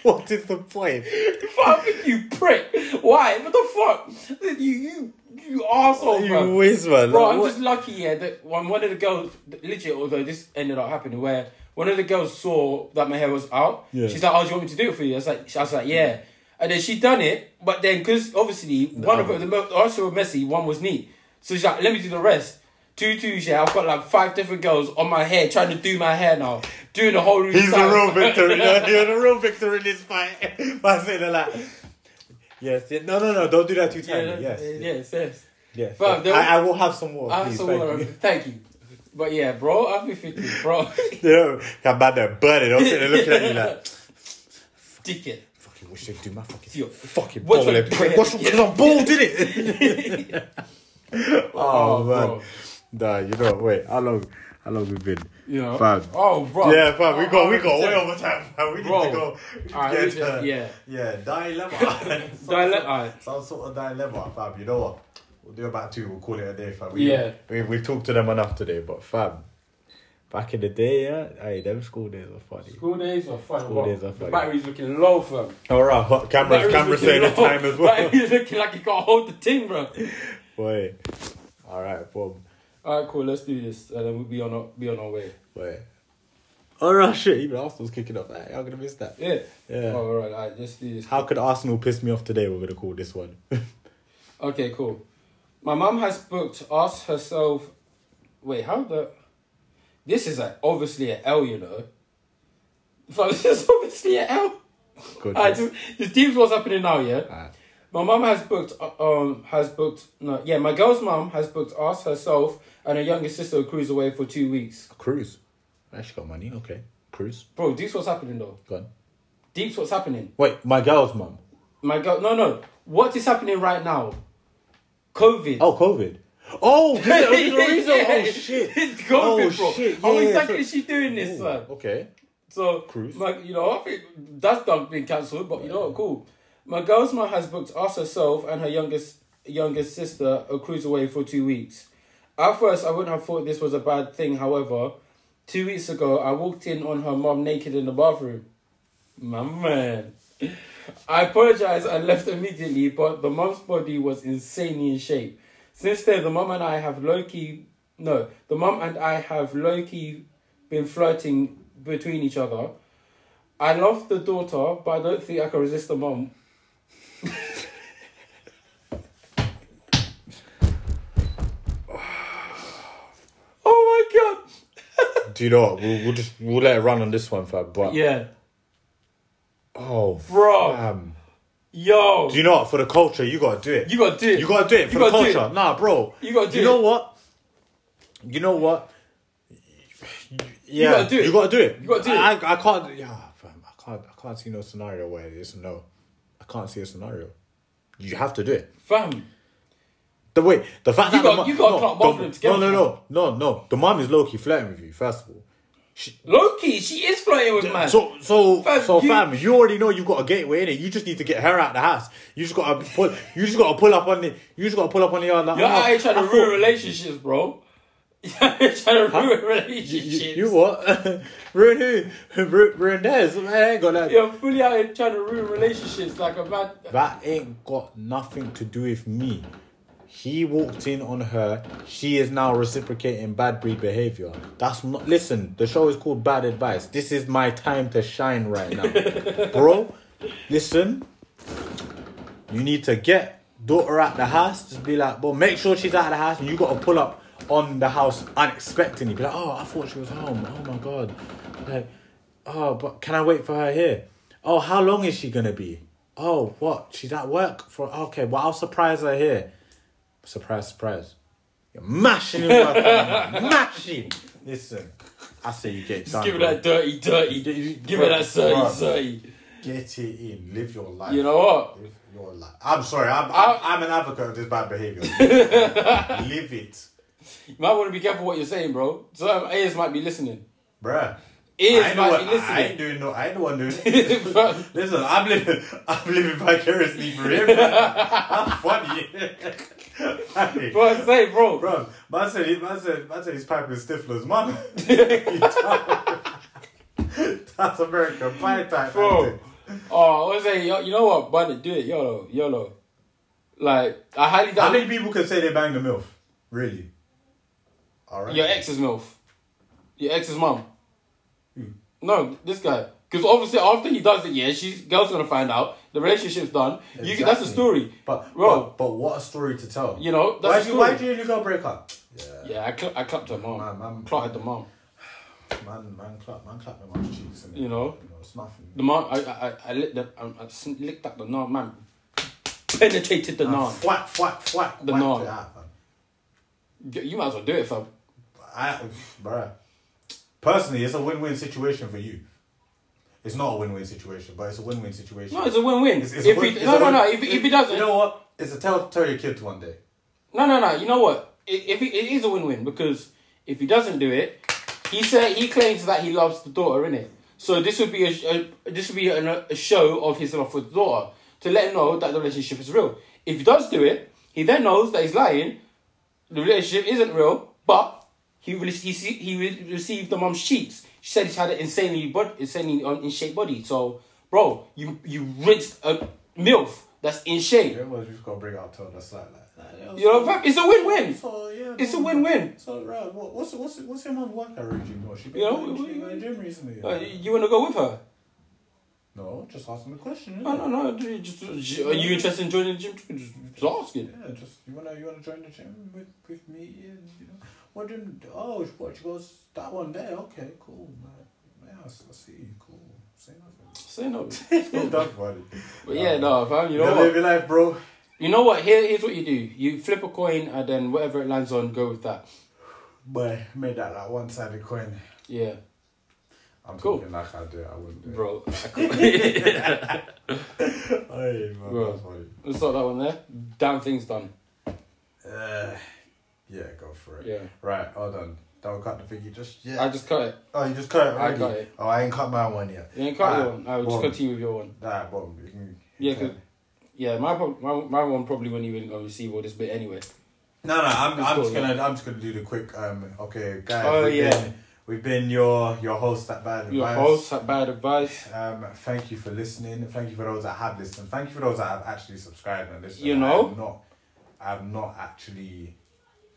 What is the point? Fuck you prick. Why? What the fuck? You you you asshole, You fam. whiz, man. Bro, I'm what- just lucky, yeah, that one, one of the girls, legit, although this ended up happening, where one of the girls saw that my hair was out. Yeah. She's like, oh, do you want me to do it for you? I was like, I was like yeah. And then she done it, but then, because obviously, one of them, the also were messy, one was neat. So she's like, let me do the rest. Two twos, yeah, I've got like five different girls on my hair trying to do my hair now. Doing the whole. He's the real victor. You know, you're the real victor in this fight. Man's saying like, yes, yes. No, no, no. Don't do that too Yeah. Yes, yes. yes, yes. yes. I, I will have some more. I have please, some thank water. you. Thank you. But yeah, bro, I've been thinking, bro. You know, about back there burning. I'm sitting there looking at you like, Dickhead. Fucking wish they'd do my fucking, Yo, fucking what's your-. What's because I'm bald, did it? oh, Oh, man. bro. Nah, you know, wait, how long, how long we been? You know? Fam. Oh, bro. Yeah, fam, we got, we got way over time, fam. We need Bro. to go. need to Alright, get we- to- yeah. Yeah, dilemma. Some Dile- sort- Some sort of dilemma, fam. You know what? We'll do about two. We'll call it a day, fam. We, Yeah. We, we've talked to them enough today, but fam, back in the day, yeah, hey, them school days were funny. School days are fun. School bro. days are The funny. battery's looking low, fam. All right, hot cameras, cameras saying the time as well. Battery's looking like it got hold the thing, bro. Boy, all right, boom. Alright, cool. Let's do this, and then we'll be on our, be on our way. Boy. All right, shit. Even Arsenal's kicking off. Hey, I'm gonna miss that. Yeah. Yeah. Oh, alright, alright. Let's do this. How could Arsenal piss me off today? We're gonna call this one. Okay, cool. My mum has booked us herself. Wait, how the? This is a, obviously an L, you know. Fam, This is obviously an L. Good. Alright, just, just deep what's happening now, yeah. Alright. My mum has booked. uh, Um, has booked. No, yeah, my girl's mum has booked us herself and her younger sister a cruise away for two weeks. A Cruise. Actually got money. Okay. Cruise. Bro, deep's what's happening though. Go on. Deep's what's happening. Wait, my girl's mum. My girl, no, no. What is happening right now? COVID. Oh, COVID. Oh, this is the reason. Oh, yeah. Oh shit. Oh, it's COVID, Oh, bro. shit. How Yeah, yeah, exactly is she doing this, Ooh, man? Okay. So, Cruise. like you know, I think that's done being cancelled, but you know what? Cool. My girl's mom has booked us herself and her youngest youngest sister a cruise away for two weeks. At first, I wouldn't have thought this was a bad thing. However, two weeks ago, I walked in on her mom naked in the bathroom. My man. I apologized and left immediately, but the mom's body was insanely in shape. Since then, the mum and I have low key. No, the mum and I have low key been flirting between each other. I love the daughter, but I don't think I can resist the mum. oh my god! Do you know what? We'll, we'll just we'll let it run on this one, fam. But Yeah, oh, Bro. fam. Yo, Do you know what? For the culture, you gotta do it. you gotta do it. You gotta do it for You the culture. Nah, bro. You gotta do You it. know what? You know what? Yeah, gotta do it. You gotta do it. You gotta do it. I, I, can't. Yeah, fam, I can't. I can't see no scenario where it's no. I can't see a scenario. You have to do it. Fam, The way the fact You that got- the, you got no, of them together, No, no, no, no, no. The mom is low key flirting with you. First of all. Loki, she is flirting with man. So, so, Fam, so, you- fam, you already know you got a gateway in it. You just need to get her out the house. You just gotta pull. You just gotta pull up on the. You just gotta pull up on the yard. Like, You're oh, out here trying to ruin relationships, bro. You're trying to ruin You, relationships. you, you what? ruin who? Ru- Ruin theirs. Man, I ain't got that. You're fully out here trying to ruin relationships like a man. That ain't got nothing to do with me. He walked in on her. She is now reciprocating bad breed behavior. That's not. Listen, the show is called Bad Advice. This is my time to shine right now, bro. Listen, you need to get daughter out the house. Just be like, bro, make sure she's out of the house, and you got to pull up on the house unexpectedly. Be like, oh, I thought she was home. Oh my god, like, oh, but can I wait for her here? Oh, how long is she gonna be? Oh, what? She's at work for. Okay, well, I'll surprise her here. Surprise, surprise. You're mashing him mashing. Listen, I say you get it Just done. give it bro. that dirty, dirty. You- you- Give it that dirty, dirty. Get it in. Live your life. You know what? Live your life. I'm sorry. I'm, I'm, I'm an advocate of this bad behavior. Live it, You might want to be careful what you're saying, bro. Some ears might be listening. bruh. Ears I ain't, the might one, I ain't doing no. I ain't the one doing it. Listen, I'm living. I'm living vicariously for him. I'm funny. Hey, bro, I say, bro. Bro, man said, he- man said, man said he's piping Stifler's mum. That's American Pie type. Bro. Oh, I was saying, yo- you know what? buddy, do it, YOLO, YOLO. Like, I highly How many people can say they banged a MILF? Really? Alright. your ex's MILF. Your ex's mum. No, this guy. Because obviously, after he does it, yeah, she's girl's gonna find out. The relationship's done. You can, that's the Exactly. story. But, Bro. but, but what a story to tell. You know, why the you, why do you and your girl break up? Yeah. Yeah, I, cl- I clapped her mom. Man, man, Clotted the mom. Man, man, clap, man, clap my mum's cheeks. You know? you know, it's nothing. The mom, I, I, I, um, I licked the, I, I licked up the naan, man. Penetrated the Man, naan. Whack, whack, whack, The whack naan. it out, man. You you might as well do it, fam. I, bruh. Personally, it's a win-win situation for you. It's not a win-win situation, but it's a win-win situation. No, it's a win-win. It's- it's a if win- he, no, a no, no. If, if he doesn't, You know what? It's a tell tell your kids one day. no, no, no. You know what? If if he, it is a win-win because if he doesn't do it, he said he claims that he loves the daughter, innit? So this would be a, a this would be an, a show of his love for the daughter to let him know that the relationship is real. If he does do it, he then knows that he's lying. The relationship isn't real, but he re- he he re- received the mom's cheeks. She said he's had an insanely bod- insanely um, in shape body. So, bro, you you rinsed a milf that's in shape. You just gotta bring it up to the side like. You know, it's a win-win. So yeah, It's a win-win. So right, what, what's what's what's your mum's workout regime? What she been You know, she been the gym recently? Uh, you want to go with her? no, just asking the question. No, no, no. Just, are you interested in joining the gym? Just, just asking. Yeah, just you wanna you wanna join the gym with with me? And, you know, what gym? Oh, what? She goes that one there. Okay, cool. Man. Yeah, I s- I see you. Cool. Say nothing. Say no. nothing. That's funny. But yeah, no, fam. You You know live your life, bro. You know what? Here, here's what you do. You flip a coin, and then whatever it lands on, go with that. But made that like one sided coin. Yeah, I'm Cool. talking like I do it. I wouldn't do it. bro. Hey, man, Bro. that's funny. Let's start that one there. Damn thing's done. Uh, yeah, go for it. Yeah. Right, hold on. Don't cut the thing. You just yeah. I just cut it. oh, you just cut it Already? I cut it. Oh, I ain't cut my one yet. You ain't cut Ah, your one. I will just continue with your one. Nah, boom. You can. Yeah, can- Yeah, my, my my one probably won't even go receive all this bit anyway. No, no. I'm, I'm just gonna I'm just gonna do the quick. Um. Okay, guys. Oh, we've yeah. Been, we've been your your host at Bad Your Advice. host had bad advice. Um, thank you for listening. Thank you for those that have listened. Thank you for those that have actually subscribed and listened. You know? I not, I have not actually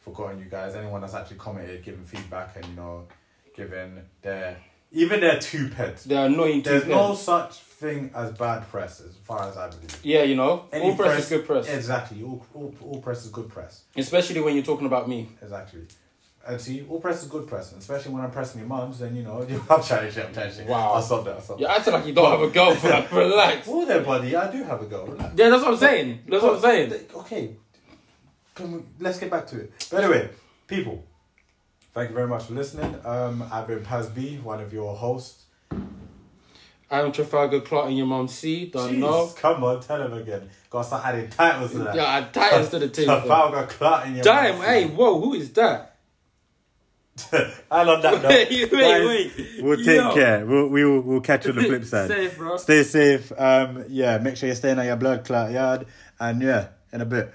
forgotten you guys. Anyone that's actually commented, given feedback, and you know, given their even their two pence. They're annoying to There's no such thing as bad press, as far as I believe. Yeah, you know, Any all press, is good press. Exactly. All, all, all press is good press. Especially when you're talking about me. Exactly. And see, all press is good press, especially when I'm pressing your mums, then you know, I'm trying shit, I'm trying shit. Wow. I'll stop there. I'll stop You're acting like you don't have a girlfriend. Relax. Well, there, buddy, I do have a girl. Relax. Yeah, that's what I'm saying. That's what I'm saying. Okay, Can we, let's get back to it. But anyway, people, Thank you very much for listening. Um, I've been Pazz B, one of your hosts. I'm Trafalgar Clark and your mom C. Don't Jeez, know. Come on, tell him again. Gotta start adding titles to that. Yeah, add titles to the team. Trafalgar Clark and your Damn, mouth. hey, whoa, who is that? and on that Wait, wait, wait. we'll take Yo. care. We'll, we will we'll catch you on the flip side. Safe, bro. Stay safe. Um, yeah, make sure you're staying on your blood clot yard. And yeah, in a bit.